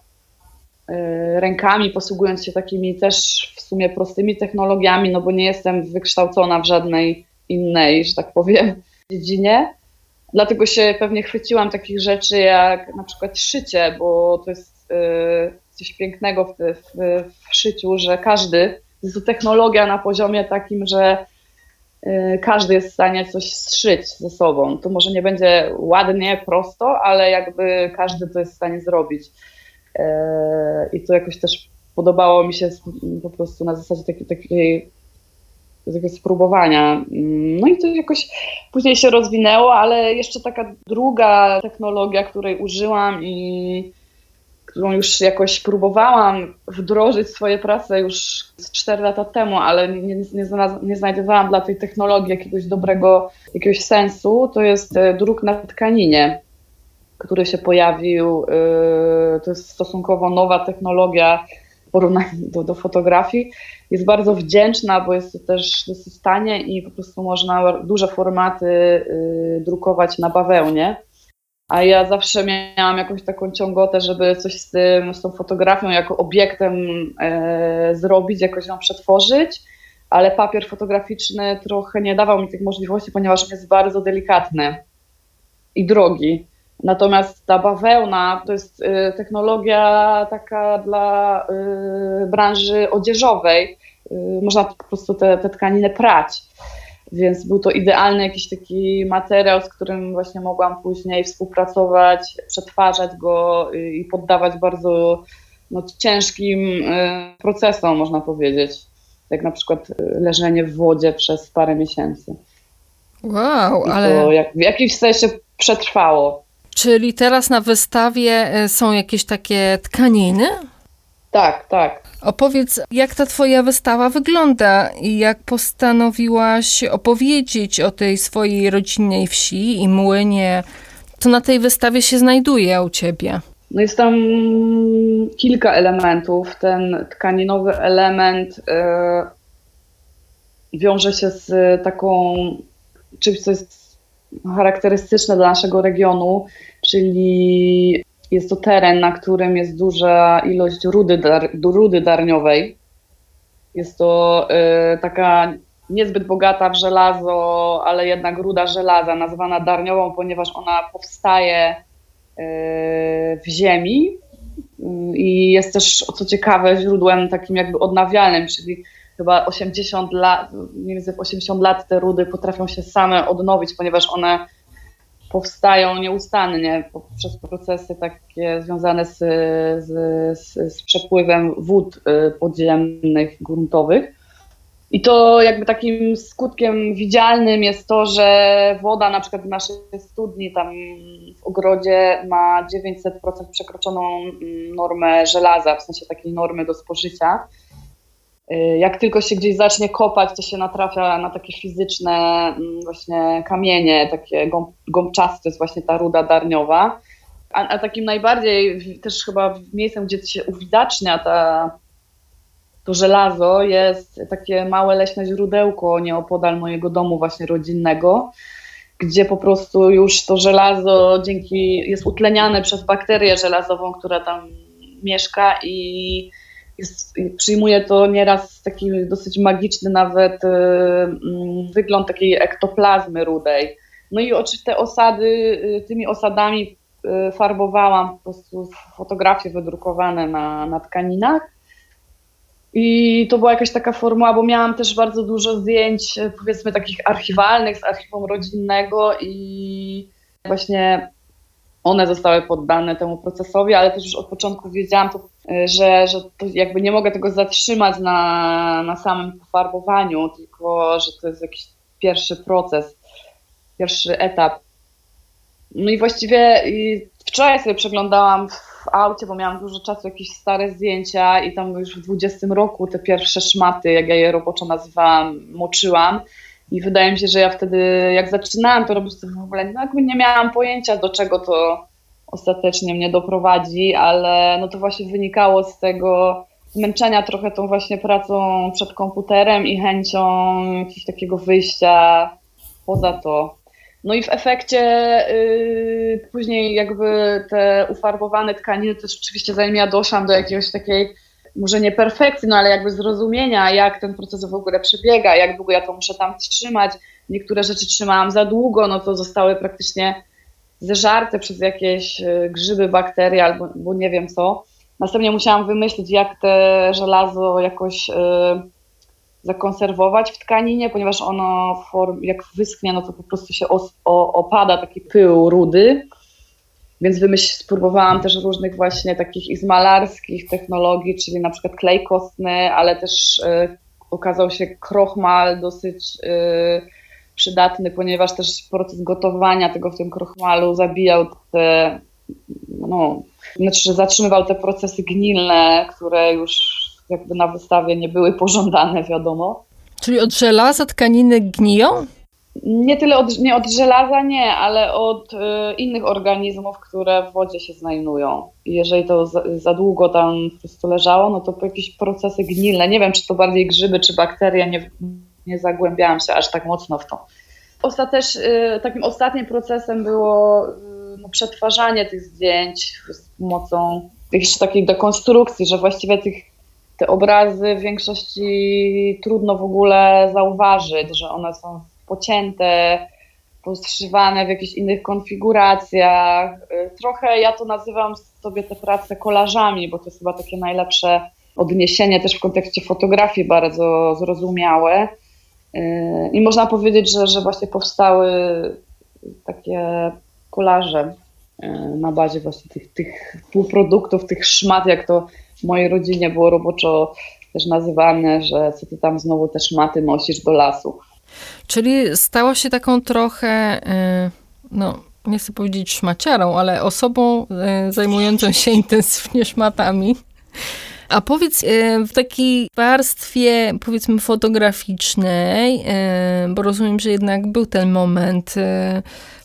y, rękami, posługując się takimi też w sumie prostymi technologiami, no bo nie jestem wykształcona w żadnej innej, że tak powiem, dziedzinie. Dlatego się pewnie chwyciłam takich rzeczy jak na przykład szycie, bo to jest y, coś pięknego w, w, w szyciu, że każdy, jest to technologia na poziomie takim, że każdy jest w stanie coś zszyć ze sobą. To może nie będzie ładnie, prosto, ale jakby każdy to jest w stanie zrobić. Y, I to jakoś też podobało mi się po prostu na zasadzie takiej, takiej takiego spróbowania. No i to jakoś później się rozwinęło, ale jeszcze taka druga technologia, której użyłam i którą już jakoś próbowałam wdrożyć swoje prace już 4 lata temu, ale nie, nie, nie znajdowałam dla tej technologii jakiegoś dobrego, jakiegoś sensu, to jest e, druk na tkaninie, który się pojawił. E, to jest stosunkowo nowa technologia w porównaniu do, do fotografii. Jest bardzo wdzięczna, bo jest to też dosyć tanie i po prostu można duże formaty e, drukować na bawełnie a ja zawsze miałam jakąś taką ciągotę, żeby coś z tym, z tą fotografią jako obiektem e, zrobić, jakoś ją przetworzyć, ale papier fotograficzny trochę nie dawał mi tych możliwości, ponieważ on jest bardzo delikatny i drogi. Natomiast ta bawełna to jest y, technologia taka dla y, branży odzieżowej. Y, można po prostu te, te tkaniny prać. Więc był to idealny jakiś taki materiał, z którym właśnie mogłam później współpracować, przetwarzać go i poddawać bardzo no, ciężkim y, procesom, można powiedzieć. Jak na przykład y, leżenie w wodzie przez parę miesięcy. Wow, I ale. To jak, w jakimś sensie przetrwało. Czyli teraz na wystawie y, są jakieś takie tkaniny? Tak, tak. Opowiedz, jak ta twoja wystawa wygląda i jak postanowiłaś opowiedzieć o tej swojej rodzinnej wsi i młynie. Co na tej wystawie się znajduje u ciebie? No jest tam kilka elementów. Ten tkaninowy element y, wiąże się z taką czymś, co jest charakterystyczne dla naszego regionu, czyli jest to teren, na którym jest duża ilość rudy, dar, rudy darniowej. Jest to y, taka niezbyt bogata w żelazo, ale jednak ruda żelaza, nazywana darniową, ponieważ ona powstaje y, w ziemi y, i jest też, co ciekawe, źródłem takim jakby odnawialnym, czyli chyba 80 lat, mniej więcej 80 lat te rudy potrafią się same odnowić, ponieważ one powstają nieustannie przez procesy takie związane z, z, z przepływem wód y, podziemnych, gruntowych. I to jakby takim skutkiem widzialnym jest to, że woda na przykład w naszej studni tam w ogrodzie ma 900% przekroczoną mm, normę żelaza, w sensie takiej normy do spożycia. Y, jak tylko się gdzieś zacznie kopać, to się natrafia na takie fizyczne mm, właśnie kamienie, takie gąb, gąbczaste, to jest właśnie ta ruda darniowa. A, a takim najbardziej też chyba miejscem, gdzie się uwidacznia ta, to żelazo jest takie małe leśne źródełko nieopodal mojego domu właśnie rodzinnego, gdzie po prostu już to żelazo dzięki jest utleniane przez bakterię żelazową, która tam mieszka i jest, przyjmuje to nieraz taki dosyć magiczny nawet y, mm, wygląd takiej ektoplazmy rudej. No i te osady, y, tymi osadami y, farbowałam po prostu fotografie wydrukowane na, na tkaninach. I to była jakaś taka formuła, bo miałam też bardzo dużo zdjęć, powiedzmy, takich archiwalnych z archiwum rodzinnego i właśnie one zostały poddane temu procesowi, ale też już od początku wiedziałam, to, e, że, że to jakby nie mogę tego zatrzymać na, na samym pofarbowaniu, tylko że to jest jakiś pierwszy proces, pierwszy etap. No i właściwie wczoraj sobie przeglądałam w aucie, bo miałam dużo czasu jakieś stare zdjęcia i tam już w 20 roku te pierwsze szmaty, jak ja je roboczo nazywałam, moczyłam. I wydaje mi się, że ja wtedy, jak zaczynałam to robić, to w ogóle no jakby nie miałam pojęcia, do czego to ostatecznie mnie doprowadzi, ale no to właśnie wynikało z tego zmęczenia trochę tą właśnie pracą przed komputerem i chęcią jakiegoś takiego wyjścia poza to. No i w efekcie yy, później jakby te ufarbowane tkaniny też oczywiście zanim ja doszłam do jakiejś takiej może nie perfekcji, no ale jakby zrozumienia, jak ten proces w ogóle przebiega, jak długo ja to muszę tam trzymać. Niektóre rzeczy trzymałam za długo, no to zostały praktycznie zeżarte przez jakieś e, grzyby, bakterie albo bo nie wiem co. Następnie musiałam wymyślić, jak te żelazo jakoś y, zakonserwować w tkaninie, ponieważ ono form, jak wyschnie, no to po prostu się os, o, opada taki pył rudy więc wymyśl, spróbowałam też różnych właśnie takich izmalarskich technologii, czyli na przykład klej kostny, ale też y, okazał się krochmal dosyć y, przydatny, ponieważ też proces gotowania tego w tym krochmalu zabijał te, no, znaczy, zatrzymywał te procesy gnilne, które już jakby na wystawie nie były pożądane, wiadomo. Czyli od żelaza tkaniny gniją? Nie tyle od, nie od żelaza, nie, ale od y, innych organizmów, które w wodzie się znajdują. Jeżeli to za, za, długo tam po prostu leżało, no to jakieś procesy gnilne, nie wiem, czy to bardziej grzyby, czy bakterie, nie, nie zagłębiałam się aż tak mocno w to. Ostatecz, y, takim ostatnim procesem było y, no, przetwarzanie tych zdjęć z pomocą jakiejś takiej dekonstrukcji, że właściwie tych te obrazy w większości trudno w ogóle zauważyć, że one są pocięte, poszywane w jakichś innych konfiguracjach. Y, trochę ja to nazywam sobie te prace kolażami, bo to jest chyba takie najlepsze odniesienie też w kontekście fotografii bardzo zrozumiałe. Y, I można powiedzieć, że, że właśnie powstały takie kolaże y, na bazie właśnie tych, tych półproduktów, tych szmat, jak to w mojej rodzinie było roboczo też nazywane, że co ty tam znowu te szmaty nosisz do lasu. Czyli stała się taką trochę, y, no nie chcę powiedzieć szmaciarą, ale osobą y, zajmującą się intensywnie szmatami. A powiedz, y, w takiej warstwie, powiedzmy, fotograficznej, bo rozumiem, że jednak był ten moment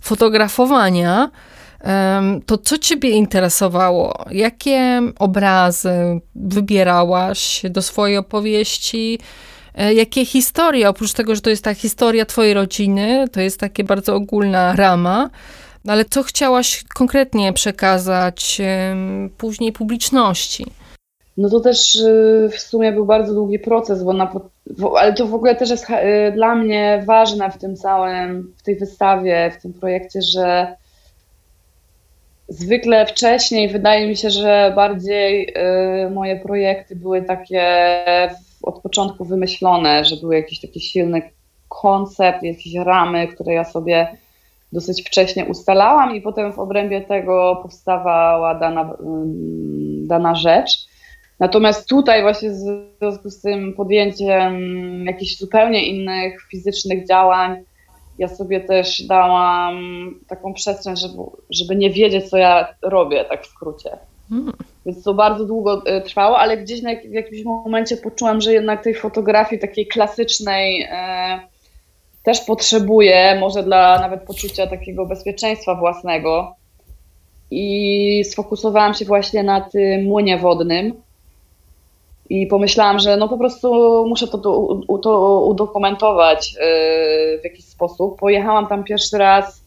fotografowania, to co Ciebie interesowało? Jakie obrazy wybierałaś do swojej opowieści? E, jakie historie, oprócz tego, że to jest ta historia twojej rodziny, to jest takie bardzo ogólna rama, no ale co chciałaś konkretnie przekazać później publiczności? No to też y, w sumie był bardzo długi proces, bo na, ale to w ogóle też jest y, dla mnie ważne w tym całym, w tej wystawie, w tym projekcie, że zwykle wcześniej wydaje mi się, że bardziej y, moje projekty były takie od początku wymyślone, że był jakiś taki silny koncept, jakieś ramy, które ja sobie dosyć wcześnie ustalałam i potem w obrębie tego powstawała dana, mm, dana rzecz. Natomiast tutaj właśnie w związku z tym podjęciem jakichś zupełnie innych fizycznych działań, ja sobie też dałam taką przestrzeń, żeby, żeby nie wiedzieć, co ja robię, tak w skrócie. Hmm. Więc to bardzo długo e, trwało, ale gdzieś na, w jakimś momencie poczułam, że jednak tej fotografii takiej klasycznej e, też potrzebuję, może dla nawet poczucia takiego bezpieczeństwa własnego. I sfokusowałam się właśnie na tym młynie wodnym. I pomyślałam, że no po prostu muszę to, to, to udokumentować yy, w jakiś sposób. Pojechałam tam pierwszy raz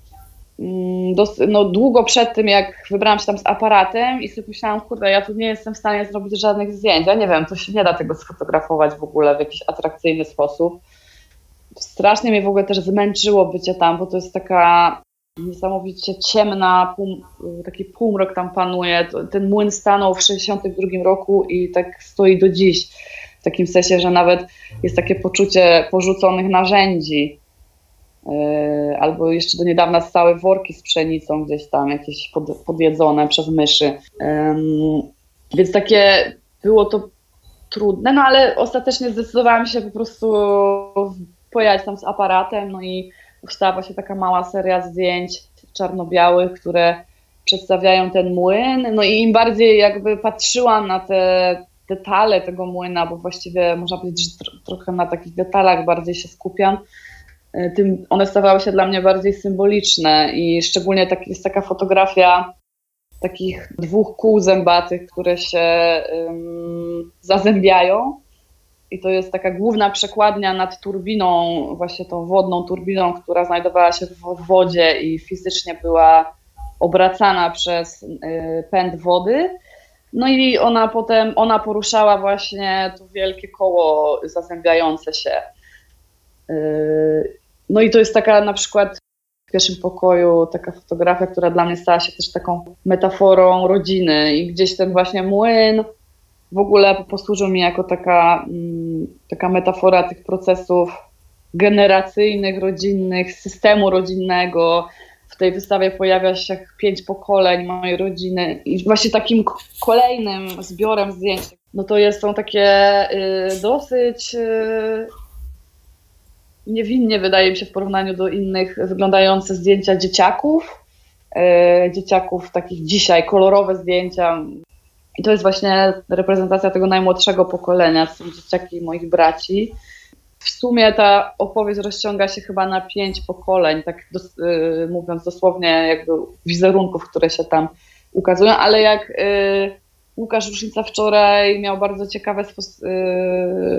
mm, no, długo przed tym, jak wybrałam się tam z aparatem i sobie myślałam, kurde, ja tu nie jestem w stanie zrobić żadnych zdjęć. Ja nie wiem, to się nie da tego sfotografować w ogóle w jakiś atrakcyjny sposób strasznie mnie w ogóle też zmęczyło bycie tam, bo to jest taka niesamowicie ciemna, pół, taki półmrok tam panuje. Ten młyn stanął w 62 roku i tak stoi do dziś. W takim sensie, że nawet jest takie poczucie porzuconych narzędzi. Yy, albo jeszcze do niedawna stały worki z pszenicą gdzieś tam, jakieś pod, podjedzone przez myszy. Więc takie było to trudne, no ale ostatecznie zdecydowałam się po prostu pojechać tam z aparatem, no i powstała właśnie taka mała seria zdjęć czarno-białych, które przedstawiają ten młyn. No i im bardziej jakby patrzyłam na te detale tego młyna, bo właściwie można powiedzieć, że tro, trochę na takich detalach bardziej się skupiam, e, tym one stawały się dla mnie bardziej symboliczne i szczególnie tak, jest taka fotografia takich dwóch kół zębatych, które się um, zazębiają i to jest taka główna przekładnia nad turbiną, właśnie tą wodną turbiną, która znajdowała się w wodzie i fizycznie była obracana przez y, pęd wody. No i ona potem, ona poruszała właśnie to wielkie koło zazębiające się. Y, no i to jest taka na przykład w pierwszym pokoju taka fotografia, która dla mnie stała się też taką metaforą rodziny i gdzieś ten właśnie młyn, w ogóle posłużył mi jako taka, mm, taka metafora tych procesów generacyjnych, rodzinnych, systemu rodzinnego. W tej wystawie pojawia się pięć pokoleń mojej rodziny i właśnie takim kolejnym zbiorem zdjęć. No to jest, są takie y, dosyć y, niewinnie, wydaje mi się, w porównaniu do innych wyglądające zdjęcia dzieciaków. Y, dzieciaków takich dzisiaj, kolorowe zdjęcia, i to jest właśnie reprezentacja tego najmłodszego pokolenia, są dzieciaki moich braci. W sumie ta opowieść rozciąga się chyba na pięć pokoleń, tak y, mówiąc dosłownie, jakby wizerunków, które się tam ukazują, ale jak y, Łukasz Różnica wczoraj miał bardzo ciekawe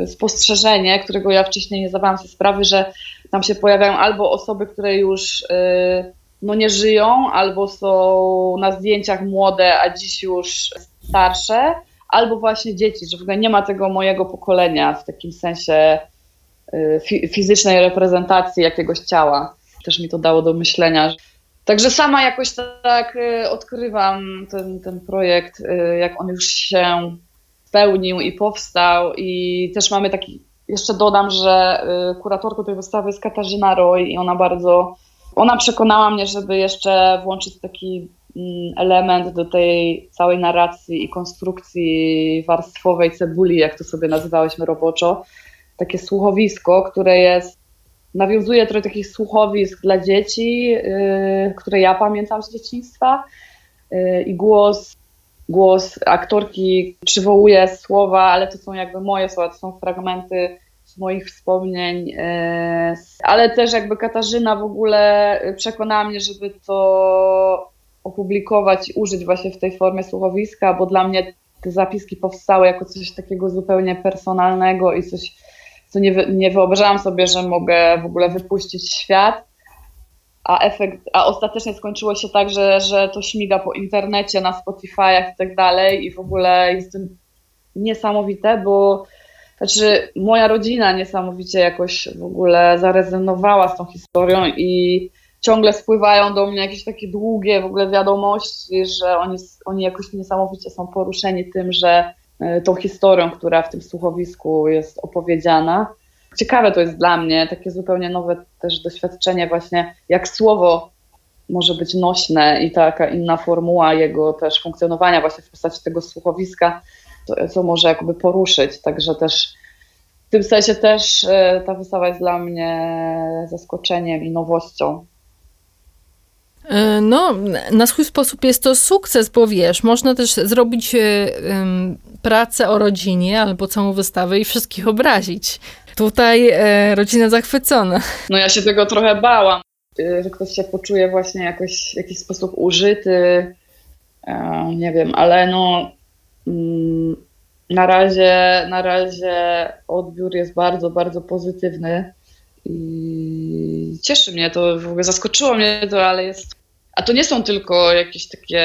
y, spostrzeżenie, którego ja wcześniej nie zdawałam sobie sprawy, że tam się pojawiają albo osoby, które już no nie żyją, albo są na zdjęciach młode, a dziś już starsze, albo właśnie dzieci, że w ogóle nie ma tego mojego pokolenia w takim sensie y, fizycznej reprezentacji jakiegoś ciała. Też mi to dało do myślenia. Także sama jakoś tak y, odkrywam ten, ten projekt, y, jak on już się spełnił i powstał. I też mamy taki, jeszcze dodam, że kuratorką tej wystawy jest Katarzyna Roy i ona bardzo, ona przekonała mnie, żeby jeszcze włączyć taki Mm, element do tej całej narracji i konstrukcji warstwowej cebuli, jak to sobie nazywałyśmy roboczo, takie słuchowisko, które jest, nawiązuje trochę takich słuchowisk dla dzieci, yy, które ja pamiętam z dzieciństwa. Yy, i głos, głos aktorki przywołuje słowa, ale to są jakby moje słowa, to są fragmenty z moich wspomnień, yy, ale też jakby Katarzyna w ogóle przekonała mnie, żeby to opublikować i użyć właśnie w tej formie słuchowiska, bo dla mnie te zapiski powstały jako coś takiego zupełnie personalnego i coś, co nie, nie wyobrażałam sobie, że mogę w ogóle wypuścić świat. A efekt, a ostatecznie skończyło się tak, że, że to śmiga po internecie, na Spotify'ach i tak dalej i w ogóle jest to niesamowite, bo znaczy moja rodzina niesamowicie jakoś w ogóle zarezonowała z tą historią i ciągle spływają do mnie jakieś takie długie w ogóle wiadomości, że oni, oni jakoś niesamowicie są poruszeni tym, że tą historią, która w tym słuchowisku jest opowiedziana. Ciekawe to jest dla mnie, takie zupełnie nowe też doświadczenie właśnie, jak słowo może być nośne i taka inna formuła jego też funkcjonowania właśnie w postaci tego słuchowiska, to, co może jakby poruszyć. Także też w tym sensie też e, ta wystawa jest dla mnie zaskoczeniem i nowością. E, no, na swój sposób jest to sukces, bo wiesz, można też zrobić um, pracę o rodzinie albo całą wystawę i wszystkich obrazić. Tutaj e, rodzina zachwycona. No ja się tego trochę bałam, że ktoś się poczuje właśnie jakoś w jakiś sposób użyty. E, nie wiem, ale no mm, na razie, na razie odbiór jest bardzo, bardzo pozytywny i cieszy mnie to, w ogóle zaskoczyło mnie to, ale jest. A to nie są tylko jakieś takie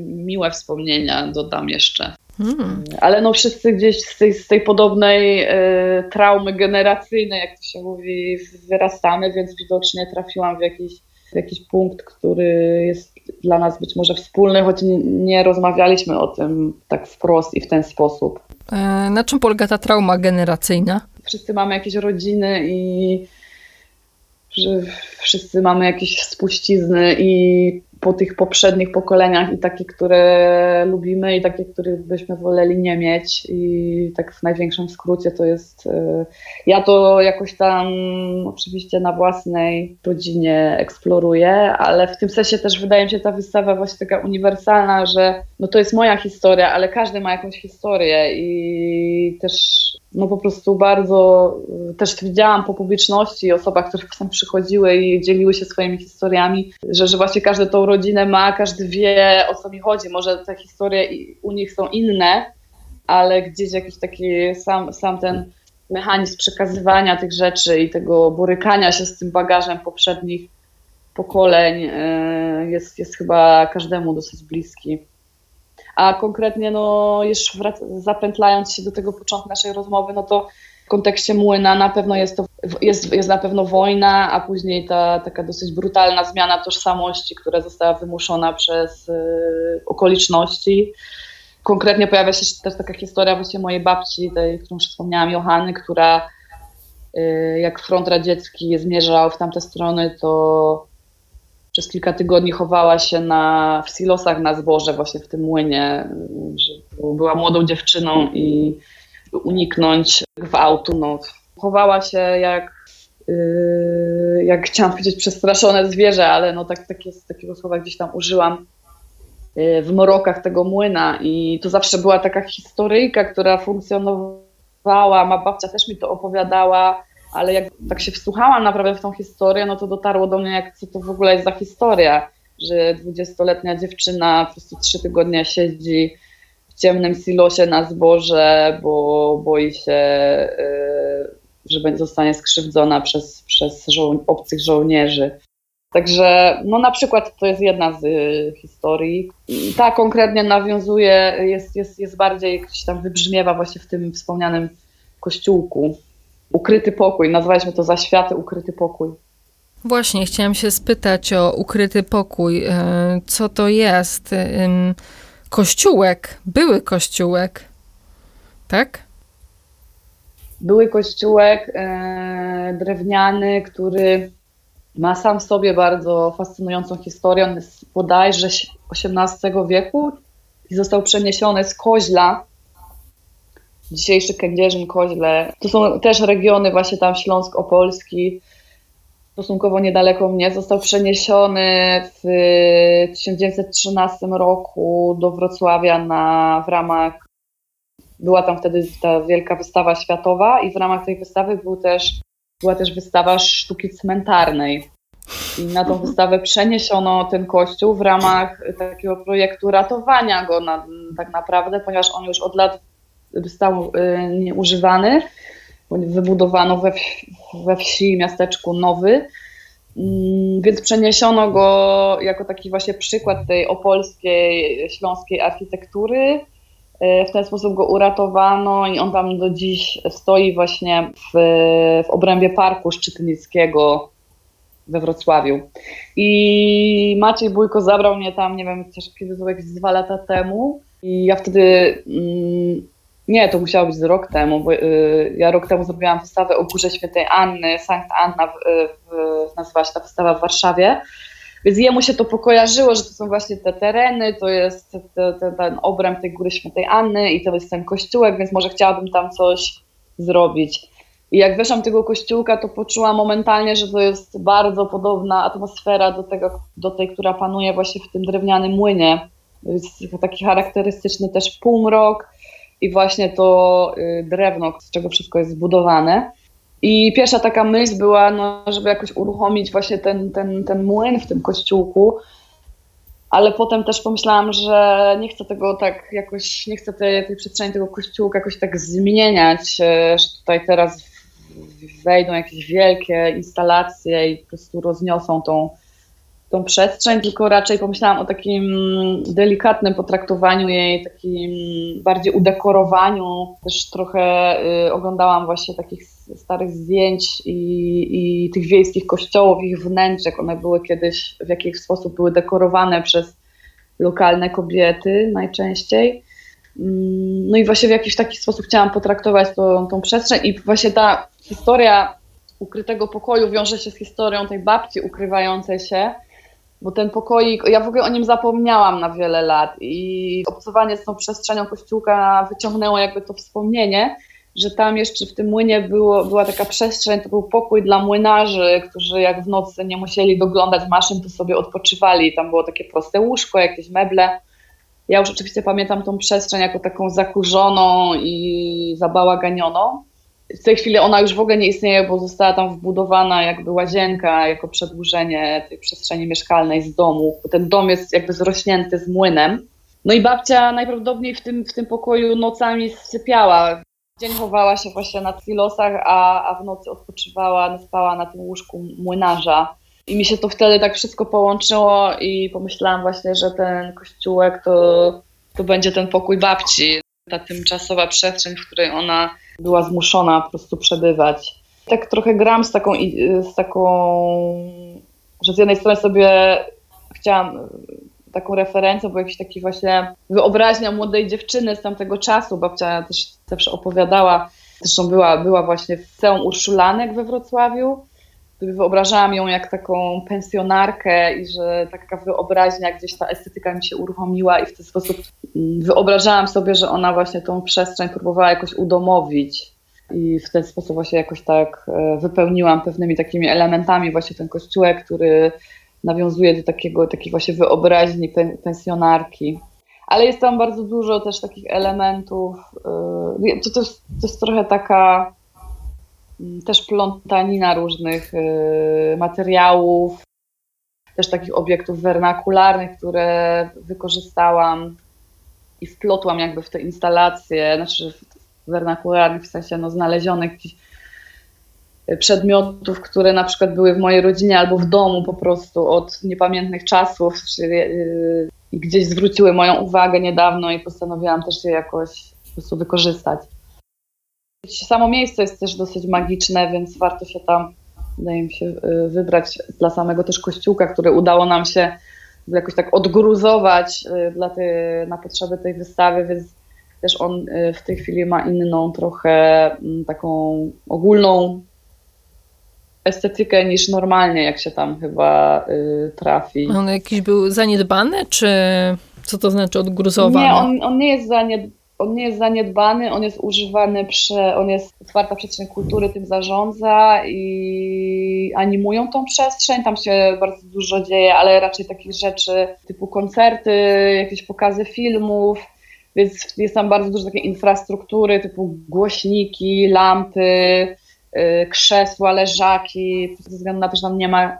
miłe wspomnienia, dodam jeszcze. Hmm. Ale no wszyscy gdzieś z tej, z tej podobnej y, traumy generacyjnej, jak to się mówi, wyrastamy, więc widocznie trafiłam w jakiś, w jakiś punkt, który jest dla nas być może wspólny, choć nie, rozmawialiśmy o tym tak wprost i w ten sposób. E, na czym polega ta trauma generacyjna? Wszyscy mamy jakieś rodziny i że wszyscy mamy jakieś spuścizny i po tych poprzednich pokoleniach i takie, które lubimy i takie, których byśmy woleli nie mieć. I tak w największym skrócie to jest e, ja to jakoś tam oczywiście na własnej rodzinie eksploruję, ale w tym sensie też wydaje mi się ta wystawa właśnie taka uniwersalna, że no to jest moja historia, ale każdy ma jakąś historię i też no po prostu bardzo też widziałam po publiczności osobach, które tam przychodziły i dzieliły się swoimi historiami, że, że właśnie każdy tą rodzinę ma, każdy wie o co mi chodzi. Może te historie u nich są inne, ale gdzieś jakiś taki sam, sam ten mechanizm przekazywania tych rzeczy i tego borykania się z tym bagażem poprzednich pokoleń e, jest, jest chyba każdemu dosyć bliski. A konkretnie, no, już zapętlając się do tego początku naszej rozmowy, no to w kontekście młyna na pewno jest to jest, jest na pewno wojna, a później ta taka dosyć brutalna zmiana tożsamości, która została wymuszona przez y, okoliczności. Konkretnie pojawia się też taka historia właśnie mojej babci, tej, którą już wspomniałam, Johany, która y, jak front radziecki zmierzał w tamte strony, to przez kilka tygodni chowała się na, w silosach na zboże właśnie w tym młynie, była młodą dziewczyną i uniknąć gwałtu, no, chowała się jak, yy, jak chciałam powiedzieć przestraszone zwierzę, ale no tak, tak jest, takiego słowa gdzieś tam użyłam yy, w morokach tego młyna. I to zawsze była taka historyjka, która funkcjonowała, ma babcia też mi to opowiadała, ale jak tak się wsłuchałam naprawdę w tą historię, no to dotarło do mnie, jak co to w ogóle jest za historia, że dwudziestoletnia dziewczyna po prostu trzy tygodnie siedzi w ciemnym silosie na zboże, bo boi się, y, że będzie zostanie skrzywdzona przez, przez żo obcych żołnierzy. Także no na przykład to jest jedna z y, historii. Ta konkretnie nawiązuje, jest, jest, jest bardziej, gdzieś tam wybrzmiewa właśnie w tym wspomnianym kościółku ukryty pokój. Nazwaliśmy to zaświaty ukryty pokój. Właśnie, chciałam się spytać o ukryty pokój. E, co to jest? Kościółek, były kościółek, tak? Były kościółek e, drewniany, który ma sam w sobie bardzo fascynującą historię. On jest bodajże XVIII wieku i został przeniesiony z Koźla dzisiejszy Kędzierzyn, Koźle. To są też regiony właśnie tam Śląsk-Opolski, stosunkowo niedaleko mnie. Został przeniesiony w 1913 roku do Wrocławia na, w ramach, była tam wtedy ta wielka wystawa światowa i w ramach tej wystawy był też, była też wystawa sztuki cmentarnej. I na tą wystawę przeniesiono ten kościół w ramach takiego projektu ratowania go na, tak naprawdę, ponieważ on już od lat stał y, nieużywany. Wybudowano we, we wsi, miasteczku nowy, mm, więc przeniesiono go jako taki właśnie przykład tej opolskiej, śląskiej architektury. Y, w ten sposób go uratowano i on tam do dziś stoi właśnie w, w obrębie Parku Szczytnickiego we Wrocławiu. I Maciej Bójko zabrał mnie tam, nie wiem, kiedy to jakieś dwa lata temu. I ja wtedy mm, Nie, to musiało być z rok temu, bo y, ja rok temu zrobiłam wystawę o Górze Świętej Anny, Sankt Anna, w, w, nazywała się ta wystawa w Warszawie. Więc jemu się to pokojarzyło, że to są właśnie te tereny, to jest te, te, ten obręb tej Góry Świętej Anny i to jest ten kościółek, więc może chciałabym tam coś zrobić. I jak weszłam tego kościółka, to poczułam momentalnie, że to jest bardzo podobna atmosfera do, tego, do tej, która panuje właśnie w tym drewnianym młynie. Jest taki charakterystyczny też półmrok i właśnie to y, drewno, z czego wszystko jest zbudowane. I pierwsza taka myśl była, no, żeby jakoś uruchomić właśnie ten, ten, ten młyn w tym kościółku, ale potem też pomyślałam, że nie chcę tego tak jakoś, nie chcę tej, tej przestrzeni tego kościółka jakoś tak zmieniać, e, że tutaj teraz wejdą jakieś wielkie instalacje i po prostu rozniosą tą, tą przestrzeń, tylko raczej pomyślałam o takim delikatnym potraktowaniu jej, takim bardziej udekorowaniu. Też trochę y, oglądałam właśnie takich starych zdjęć i, i tych wiejskich kościołów, ich wnętrzek. One były kiedyś w jakiś sposób były dekorowane przez lokalne kobiety najczęściej. Mm, no i właśnie w jakiś taki sposób chciałam potraktować tą, tą przestrzeń i właśnie ta historia ukrytego pokoju wiąże się z historią tej babci ukrywającej się, bo ten pokoik, ja w ogóle o nim zapomniałam na wiele lat i obcowanie z tą przestrzenią kościółka wyciągnęło jakby to wspomnienie, że tam jeszcze w tym młynie było, była taka przestrzeń, to był pokój dla młynarzy, którzy jak w nocy nie musieli doglądać maszyn, to sobie odpoczywali. Tam było takie proste łóżko, jakieś meble. Ja już oczywiście pamiętam tą przestrzeń jako taką zakurzoną i zabałaganioną. W tej chwili ona już w ogóle nie istnieje, bo została tam wbudowana jakby łazienka jako przedłużenie tej przestrzeni mieszkalnej z domu, ten dom jest jakby zrośnięty z młynem. No i babcia najprawdopodobniej w tym, w tym pokoju nocami sypiała. Dzień chowała się właśnie na silosach, a, a w nocy odpoczywała, spała na tym łóżku młynarza. I mi się to wtedy tak wszystko połączyło i pomyślałam właśnie, że ten kościółek to, to będzie ten pokój babci, ta tymczasowa przestrzeń, w której ona była zmuszona po prostu przebywać. Tak trochę gram z taką, z taką że z jednej strony sobie chciałam taką referencją, bo jakiś taki właśnie wyobraźnia młodej dziewczyny z tamtego czasu, babcia też zawsze opowiadała, zresztą była, była w liceum Urszulanek we Wrocławiu, wyobrażałam ją jak taką pensjonarkę i że taka wyobraźnia, gdzieś ta estetyka mi się uruchomiła i w ten sposób mm, wyobrażałam sobie, że ona właśnie tą przestrzeń próbowała jakoś udomowić i w ten sposób właśnie jakoś tak e, wypełniłam pewnymi takimi elementami właśnie ten kościółek, który nawiązuje do takiego, takiej właśnie wyobraźni pensjonarki. Ale jest tam bardzo dużo też takich elementów. E, to, to, jest, to jest trochę taka też plątanina różnych e, materiałów, też takich obiektów wernakularnych, które wykorzystałam i wplotłam jakby w te instalacje, znaczy wernakularnych w sensie no, znalezionych gdzieś przedmiotów, które na przykład były w mojej rodzinie albo w domu po prostu od niepamiętnych czasów, y, i gdzieś zwróciły moją uwagę niedawno i postanowiłam też je jakoś po prostu wykorzystać. Samo miejsce jest też dosyć magiczne, więc warto się tam, wydaje mi się, y, wybrać dla samego też kościółka, który udało nam się jakoś tak odgruzować y, dla na potrzeby tej wystawy, więc też on w tej chwili ma inną trochę mm, taką ogólną estetykę niż normalnie, jak się tam chyba y, trafi. On jakiś był zaniedbany, czy co to znaczy odgruzowany? Nie, on, on nie jest zaniedbany. On nie jest zaniedbany, on jest używany, prze, on jest otwarta przestrzeń kultury, tym zarządza i animują tą przestrzeń. Tam się bardzo dużo dzieje, ale raczej takich rzeczy typu koncerty, jakieś pokazy filmów, więc jest tam bardzo dużo takiej infrastruktury typu głośniki, lampy, Y, krzesła, leżaki, ze względu na to, że tam nie ma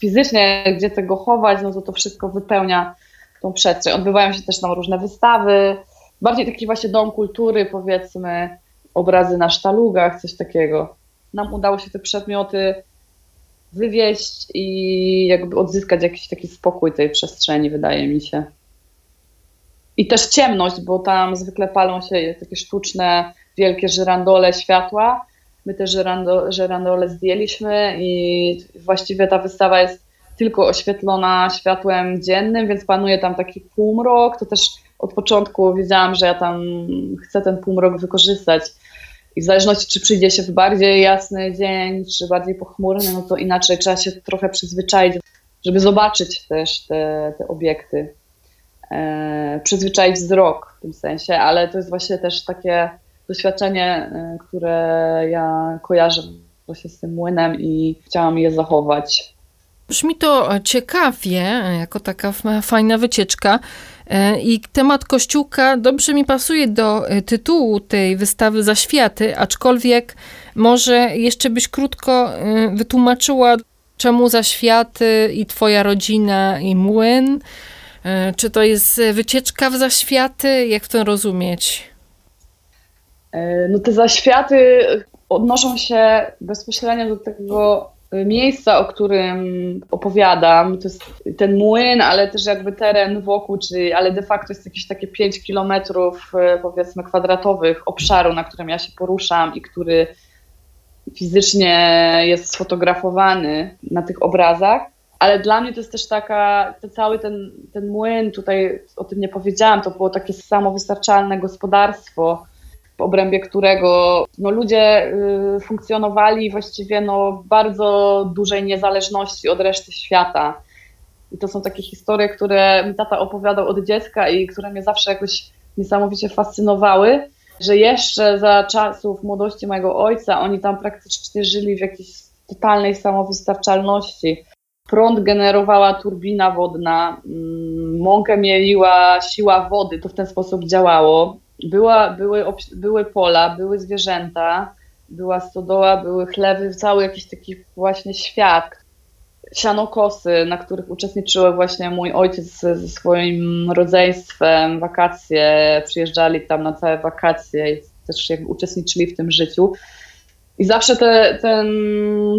fizycznie gdzie tego chować, no to to wszystko wypełnia tą przestrzeń. Odbywają się też tam różne wystawy, bardziej taki właśnie dom kultury, powiedzmy, obrazy na sztalugach, coś takiego. Nam udało się te przedmioty wywieźć i jakby odzyskać jakiś taki spokój tej przestrzeni, wydaje mi się. I też ciemność, bo tam zwykle palą się takie sztuczne, wielkie żyrandole światła, My te żerando, żerandole zdjęliśmy i właściwie ta wystawa jest tylko oświetlona światłem dziennym, więc panuje tam taki półmrok. To też od początku wiedziałam, że ja tam chcę ten półmrok wykorzystać. I w zależności, czy przyjdzie się w bardziej jasny dzień, czy bardziej pochmurny, no to inaczej trzeba się trochę przyzwyczaić, żeby zobaczyć też te, te obiekty. E, przyzwyczaić wzrok w tym sensie, ale to jest właśnie też takie doświadczenie, e, które ja kojarzę właśnie z tym młynem i chciałam je zachować. Brzmi to ciekawie, jako taka fajna wycieczka. E, I temat kościółka dobrze mi pasuje do e, tytułu tej wystawy Zaświaty, aczkolwiek może jeszcze byś krótko e, wytłumaczyła, czemu Zaświaty i twoja rodzina i młyn. Czy to jest wycieczka w Zaświaty? Jak to rozumieć? No te Zaświaty odnoszą się bezpośrednio do tego miejsca, o którym opowiadam, to jest ten młyn, ale też jakby teren wokół, czyli, ale de facto jest jakieś takie 5 kilometrów e, powiedzmy kwadratowych obszaru, na którym ja się poruszam i który fizycznie jest sfotografowany na tych obrazach. Ale dla mnie to jest też taka, to cały ten, ten młyn, tutaj o tym nie powiedziałam, to było takie samowystarczalne gospodarstwo, w obrębie którego no, ludzie y, funkcjonowali właściwie no, bardzo dużej niezależności od reszty świata. I to są takie historie, które mi tata opowiadał od dziecka i które mnie zawsze jakoś niesamowicie fascynowały, że jeszcze za czasów młodości mojego ojca oni tam praktycznie żyli w jakiejś totalnej samowystarczalności. Prąd generowała turbina wodna, mm, mąkę mieliła siła wody, to w ten sposób działało. Była, były, były pola, były zwierzęta, była stodoła, były chlewy, cały jakiś taki właśnie świat. Sianokosy, na których uczestniczyły właśnie mój ojciec ze swoim rodzeństwem, wakacje, przyjeżdżali tam na całe wakacje i też jakby uczestniczyli w tym życiu. I zawsze te, ten,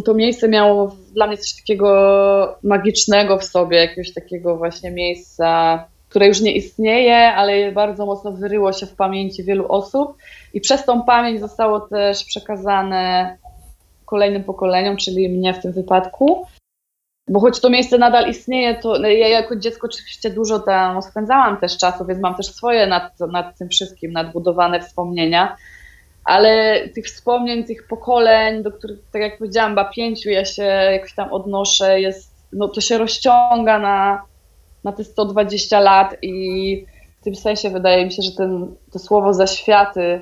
to miejsce miało dla mnie coś takiego magicznego w sobie, jakiegoś takiego właśnie miejsca które już nie istnieje, ale bardzo mocno wyryło się w pamięci wielu osób i przez tą pamięć zostało też przekazane kolejnym pokoleniom, czyli mnie w tym wypadku. Bo choć to miejsce nadal istnieje, to ja jako dziecko oczywiście dużo tam spędzałam też czasu, więc mam też swoje nad, nad tym wszystkim nadbudowane wspomnienia. Ale tych wspomnień, tych pokoleń, do których, tak jak powiedziałam, chyba pięciu ja się jakoś tam odnoszę, jest, no to się rozciąga na, na te 120 lat i w tym sensie wydaje mi się, że ten, to słowo zaświaty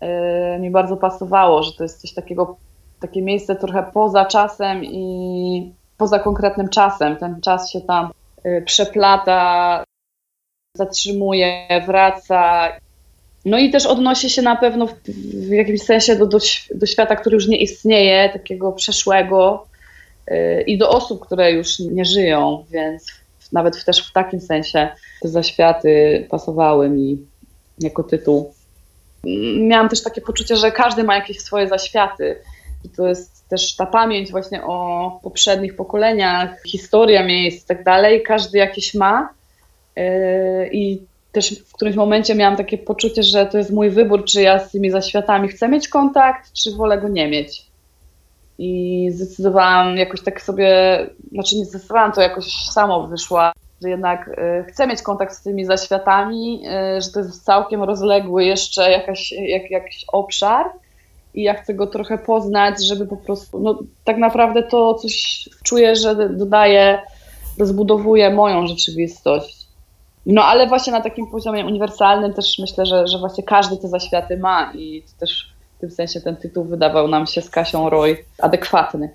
yy, mi bardzo pasowało, że to jest coś takiego, takie miejsce trochę poza czasem i poza konkretnym czasem. Ten czas się tam yy, przeplata, zatrzymuje, wraca. No i też odnosi się na pewno w, jakimś sensie do, do, do, świata, który już nie istnieje, takiego przeszłego yy, i do osób, które już nie żyją, więc nawet też w takim sensie te zaświaty pasowały mi jako tytuł. Miałam też takie poczucie, że każdy ma jakieś swoje zaświaty. I to jest też ta pamięć właśnie o poprzednich pokoleniach, historia miejsc i tak dalej. Każdy jakieś ma. Yy, I też w którymś momencie miałam takie poczucie, że to jest mój wybór, czy ja z tymi zaświatami chcę mieć kontakt, czy wolę go nie mieć. I zdecydowałam jakoś tak sobie, znaczy nie zdecydowałam, to jakoś samo wyszła, że jednak y, chcę mieć kontakt z tymi zaświatami, y, że to jest całkiem rozległy jeszcze jakaś, jak, jakiś obszar i ja chcę go trochę poznać, żeby po prostu, no tak naprawdę to coś czuję, że dodaje, rozbudowuje moją rzeczywistość. No ale właśnie na takim poziomie uniwersalnym też myślę, że, że właśnie każdy te zaświaty ma i to też tym sensie ten tytuł wydawał nam się z Kasią Roy adekwatny.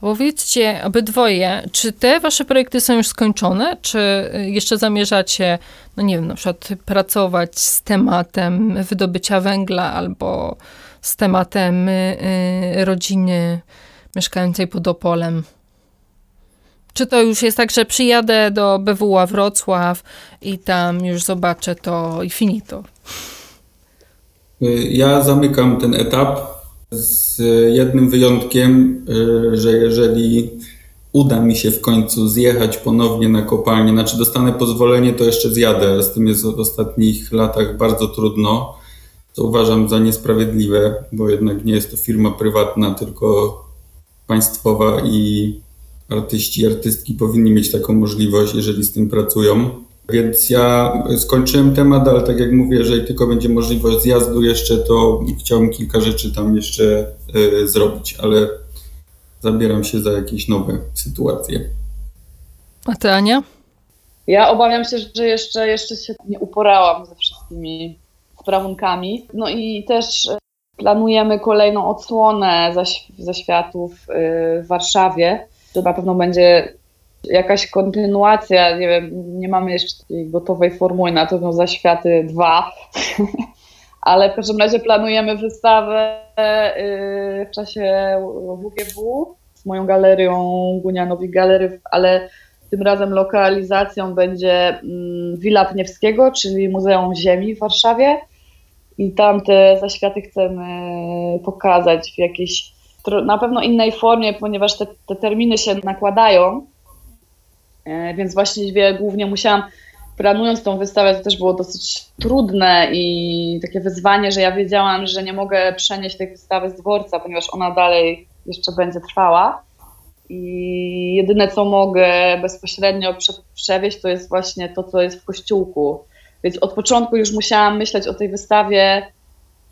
Powiedzcie obydwoje, czy te wasze projekty są już skończone, czy jeszcze zamierzacie, no nie wiem, na przykład pracować z tematem wydobycia węgla albo z tematem y, y, rodziny mieszkającej pod Opolem? Czy to już jest tak, że przyjadę do BWA Wrocław i tam już zobaczę to i finito? Ja zamykam ten etap z jednym wyjątkiem, y, że jeżeli uda mi się w końcu zjechać ponownie na kopalnię, znaczy dostanę pozwolenie, to jeszcze zjadę. Z tym jest w ostatnich latach bardzo trudno. To uważam za niesprawiedliwe, bo jednak nie jest to firma prywatna, tylko państwowa i artyści artystki powinni mieć taką możliwość, jeżeli z tym pracują. Więc ja skończyłem temat, ale tak jak mówię, jeżeli tylko będzie możliwość zjazdu jeszcze, to chciałbym kilka rzeczy tam jeszcze y, zrobić, ale zabieram się za jakieś nowe sytuacje. A ty, Ania? Ja obawiam się, że jeszcze, jeszcze się nie uporałam ze wszystkimi sprawunkami. No i też planujemy kolejną odsłonę zaświatów y, w Warszawie. To na pewno będzie jakaś kontynuacja, nie wiem, nie mamy jeszcze gotowej formuły na to, no zaświaty 2, ale w każdym razie planujemy wystawę y, w czasie WGW z moją galerią Gunianowi Galery, ale tym razem lokalizacją będzie Willa mm, Pniewskiego, czyli Muzeum Ziemi w Warszawie. I tam te zaświaty chcemy pokazać w jakiejś na pewno innej formie, ponieważ te, te terminy się nakładają, więc właściwie głównie musiałam, planując tą wystawę, to też było dosyć trudne i takie wyzwanie, że ja wiedziałam, że nie mogę przenieść tej wystawy z dworca, ponieważ ona dalej jeszcze będzie trwała. I jedyne, co mogę bezpośrednio przewieźć, to jest właśnie to, co jest w kościółku. Więc od początku już musiałam myśleć o tej wystawie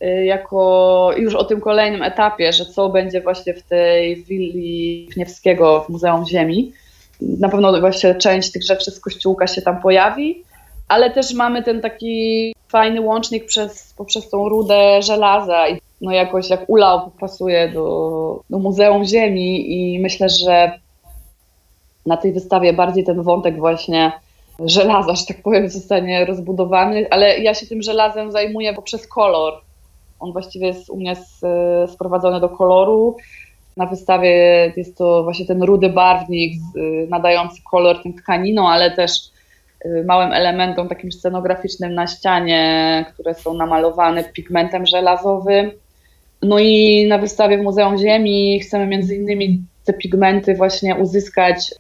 y, jako już o tym kolejnym etapie, że co będzie właśnie w tej willi Pniewskiego w Muzeum Ziemi. Na pewno właśnie część tych rzeczy z kościółka się tam pojawi, ale też mamy ten taki fajny łącznik przez, poprzez tą rudę żelaza i no jakoś jak ulał pasuje do, do Muzeum Ziemi i myślę, że na tej wystawie bardziej ten wątek właśnie żelaza, że tak powiem, zostanie rozbudowany, ale ja się tym żelazem zajmuję poprzez kolor. On właściwie jest u mnie sprowadzony do koloru. Na wystawie jest to właśnie ten rudy barwnik nadający kolor tym tkaninom, ale też y, małym elementom takim scenograficznym na ścianie, które są namalowane pigmentem żelazowym. No i na wystawie w Muzeum Ziemi chcemy między innymi te pigmenty właśnie uzyskać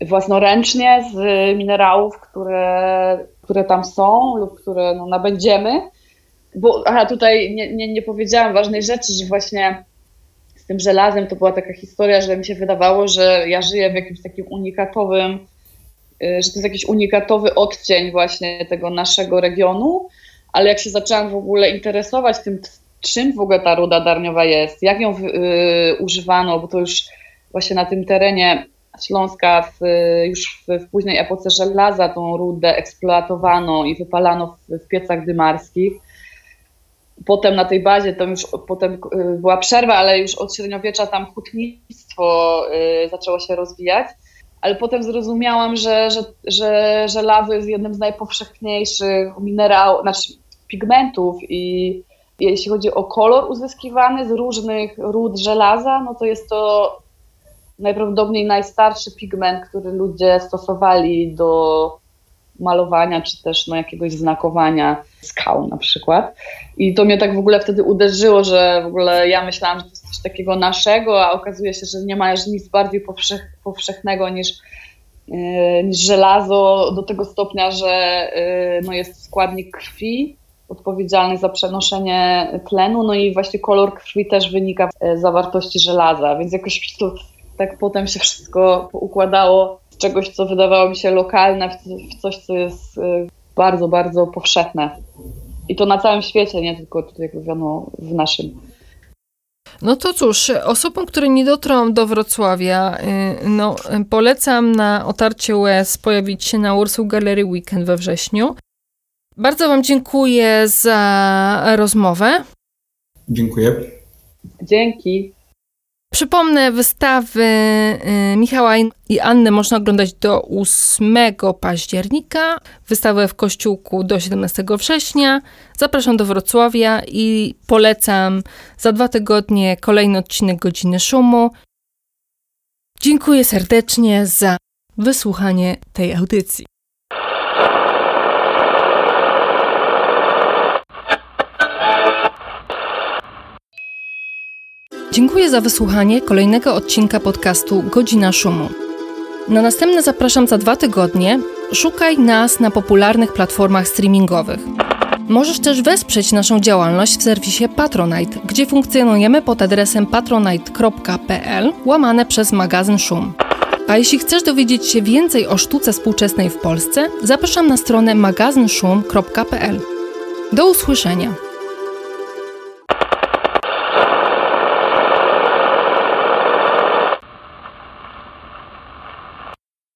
własnoręcznie z minerałów, które, które tam są lub które no, nabędziemy. Bo aha, tutaj nie, nie, nie powiedziałam ważnej rzeczy, że właśnie tym żelazem to była taka historia, że mi się wydawało, że ja żyję w jakimś takim unikatowym, y, że to jest jakiś unikatowy odcień właśnie tego naszego regionu, ale jak się zaczęłam w ogóle interesować tym, czym w ogóle ta ruda darniowa jest, jak ją y, używano, bo to już właśnie na tym terenie Śląska w, już w, w, późnej epoce żelaza tą rudę eksploatowano i wypalano w, w piecach dymarskich. Potem na tej bazie to już potem y, była przerwa, ale już od średniowiecza tam hutnictwo y, zaczęło się rozwijać. Ale potem zrozumiałam, że, że, że żelazo jest jednym z najpowszechniejszych minerałów, znaczy pigmentów i jeśli chodzi o kolor uzyskiwany z różnych ród żelaza, no to jest to najprawdopodobniej najstarszy pigment, który ludzie stosowali do malowania, czy też no, jakiegoś znakowania skał na przykład. I to mnie tak w ogóle wtedy uderzyło, że w ogóle ja myślałam, że to jest coś takiego naszego, a okazuje się, że nie ma nic bardziej powszech, powszechnego niż, yy, niż żelazo do tego stopnia, że yy, no, jest składnik krwi odpowiedzialny za przenoszenie tlenu, no i właśnie kolor krwi też wynika z zawartości żelaza, więc jakoś to tak potem się wszystko układało czegoś, co wydawało mi się lokalne, w coś, co jest y, bardzo, bardzo powszechne. I to na całym świecie, nie tylko tutaj, jak wiadomo, w naszym. No to cóż, osobom, które nie dotrą do Wrocławia, y, no, polecam na otarcie łez pojawić się na Ursu Gallery Weekend we wrześniu. Bardzo Wam dziękuję za rozmowę. Dziękuję. Dzięki. Przypomnę, wystawy y, Michała i Anny można oglądać do 8 października, wystawę w Kościółku do 17 września. Zapraszam do Wrocławia i polecam za dwa tygodnie kolejny odcinek Godziny Szumu. Dziękuję serdecznie za wysłuchanie tej audycji. Dziękuję za wysłuchanie kolejnego odcinka podcastu Godzina Szumu. Na następne zapraszam za dwa tygodnie. Szukaj nas na popularnych platformach streamingowych. Możesz też wesprzeć naszą działalność w serwisie Patronite, gdzie funkcjonujemy pod adresem patronite.pl łamane przez magazyn Szum. A jeśli chcesz dowiedzieć się więcej o sztuce współczesnej w Polsce, zapraszam na stronę magazynszum.pl. Do usłyszenia!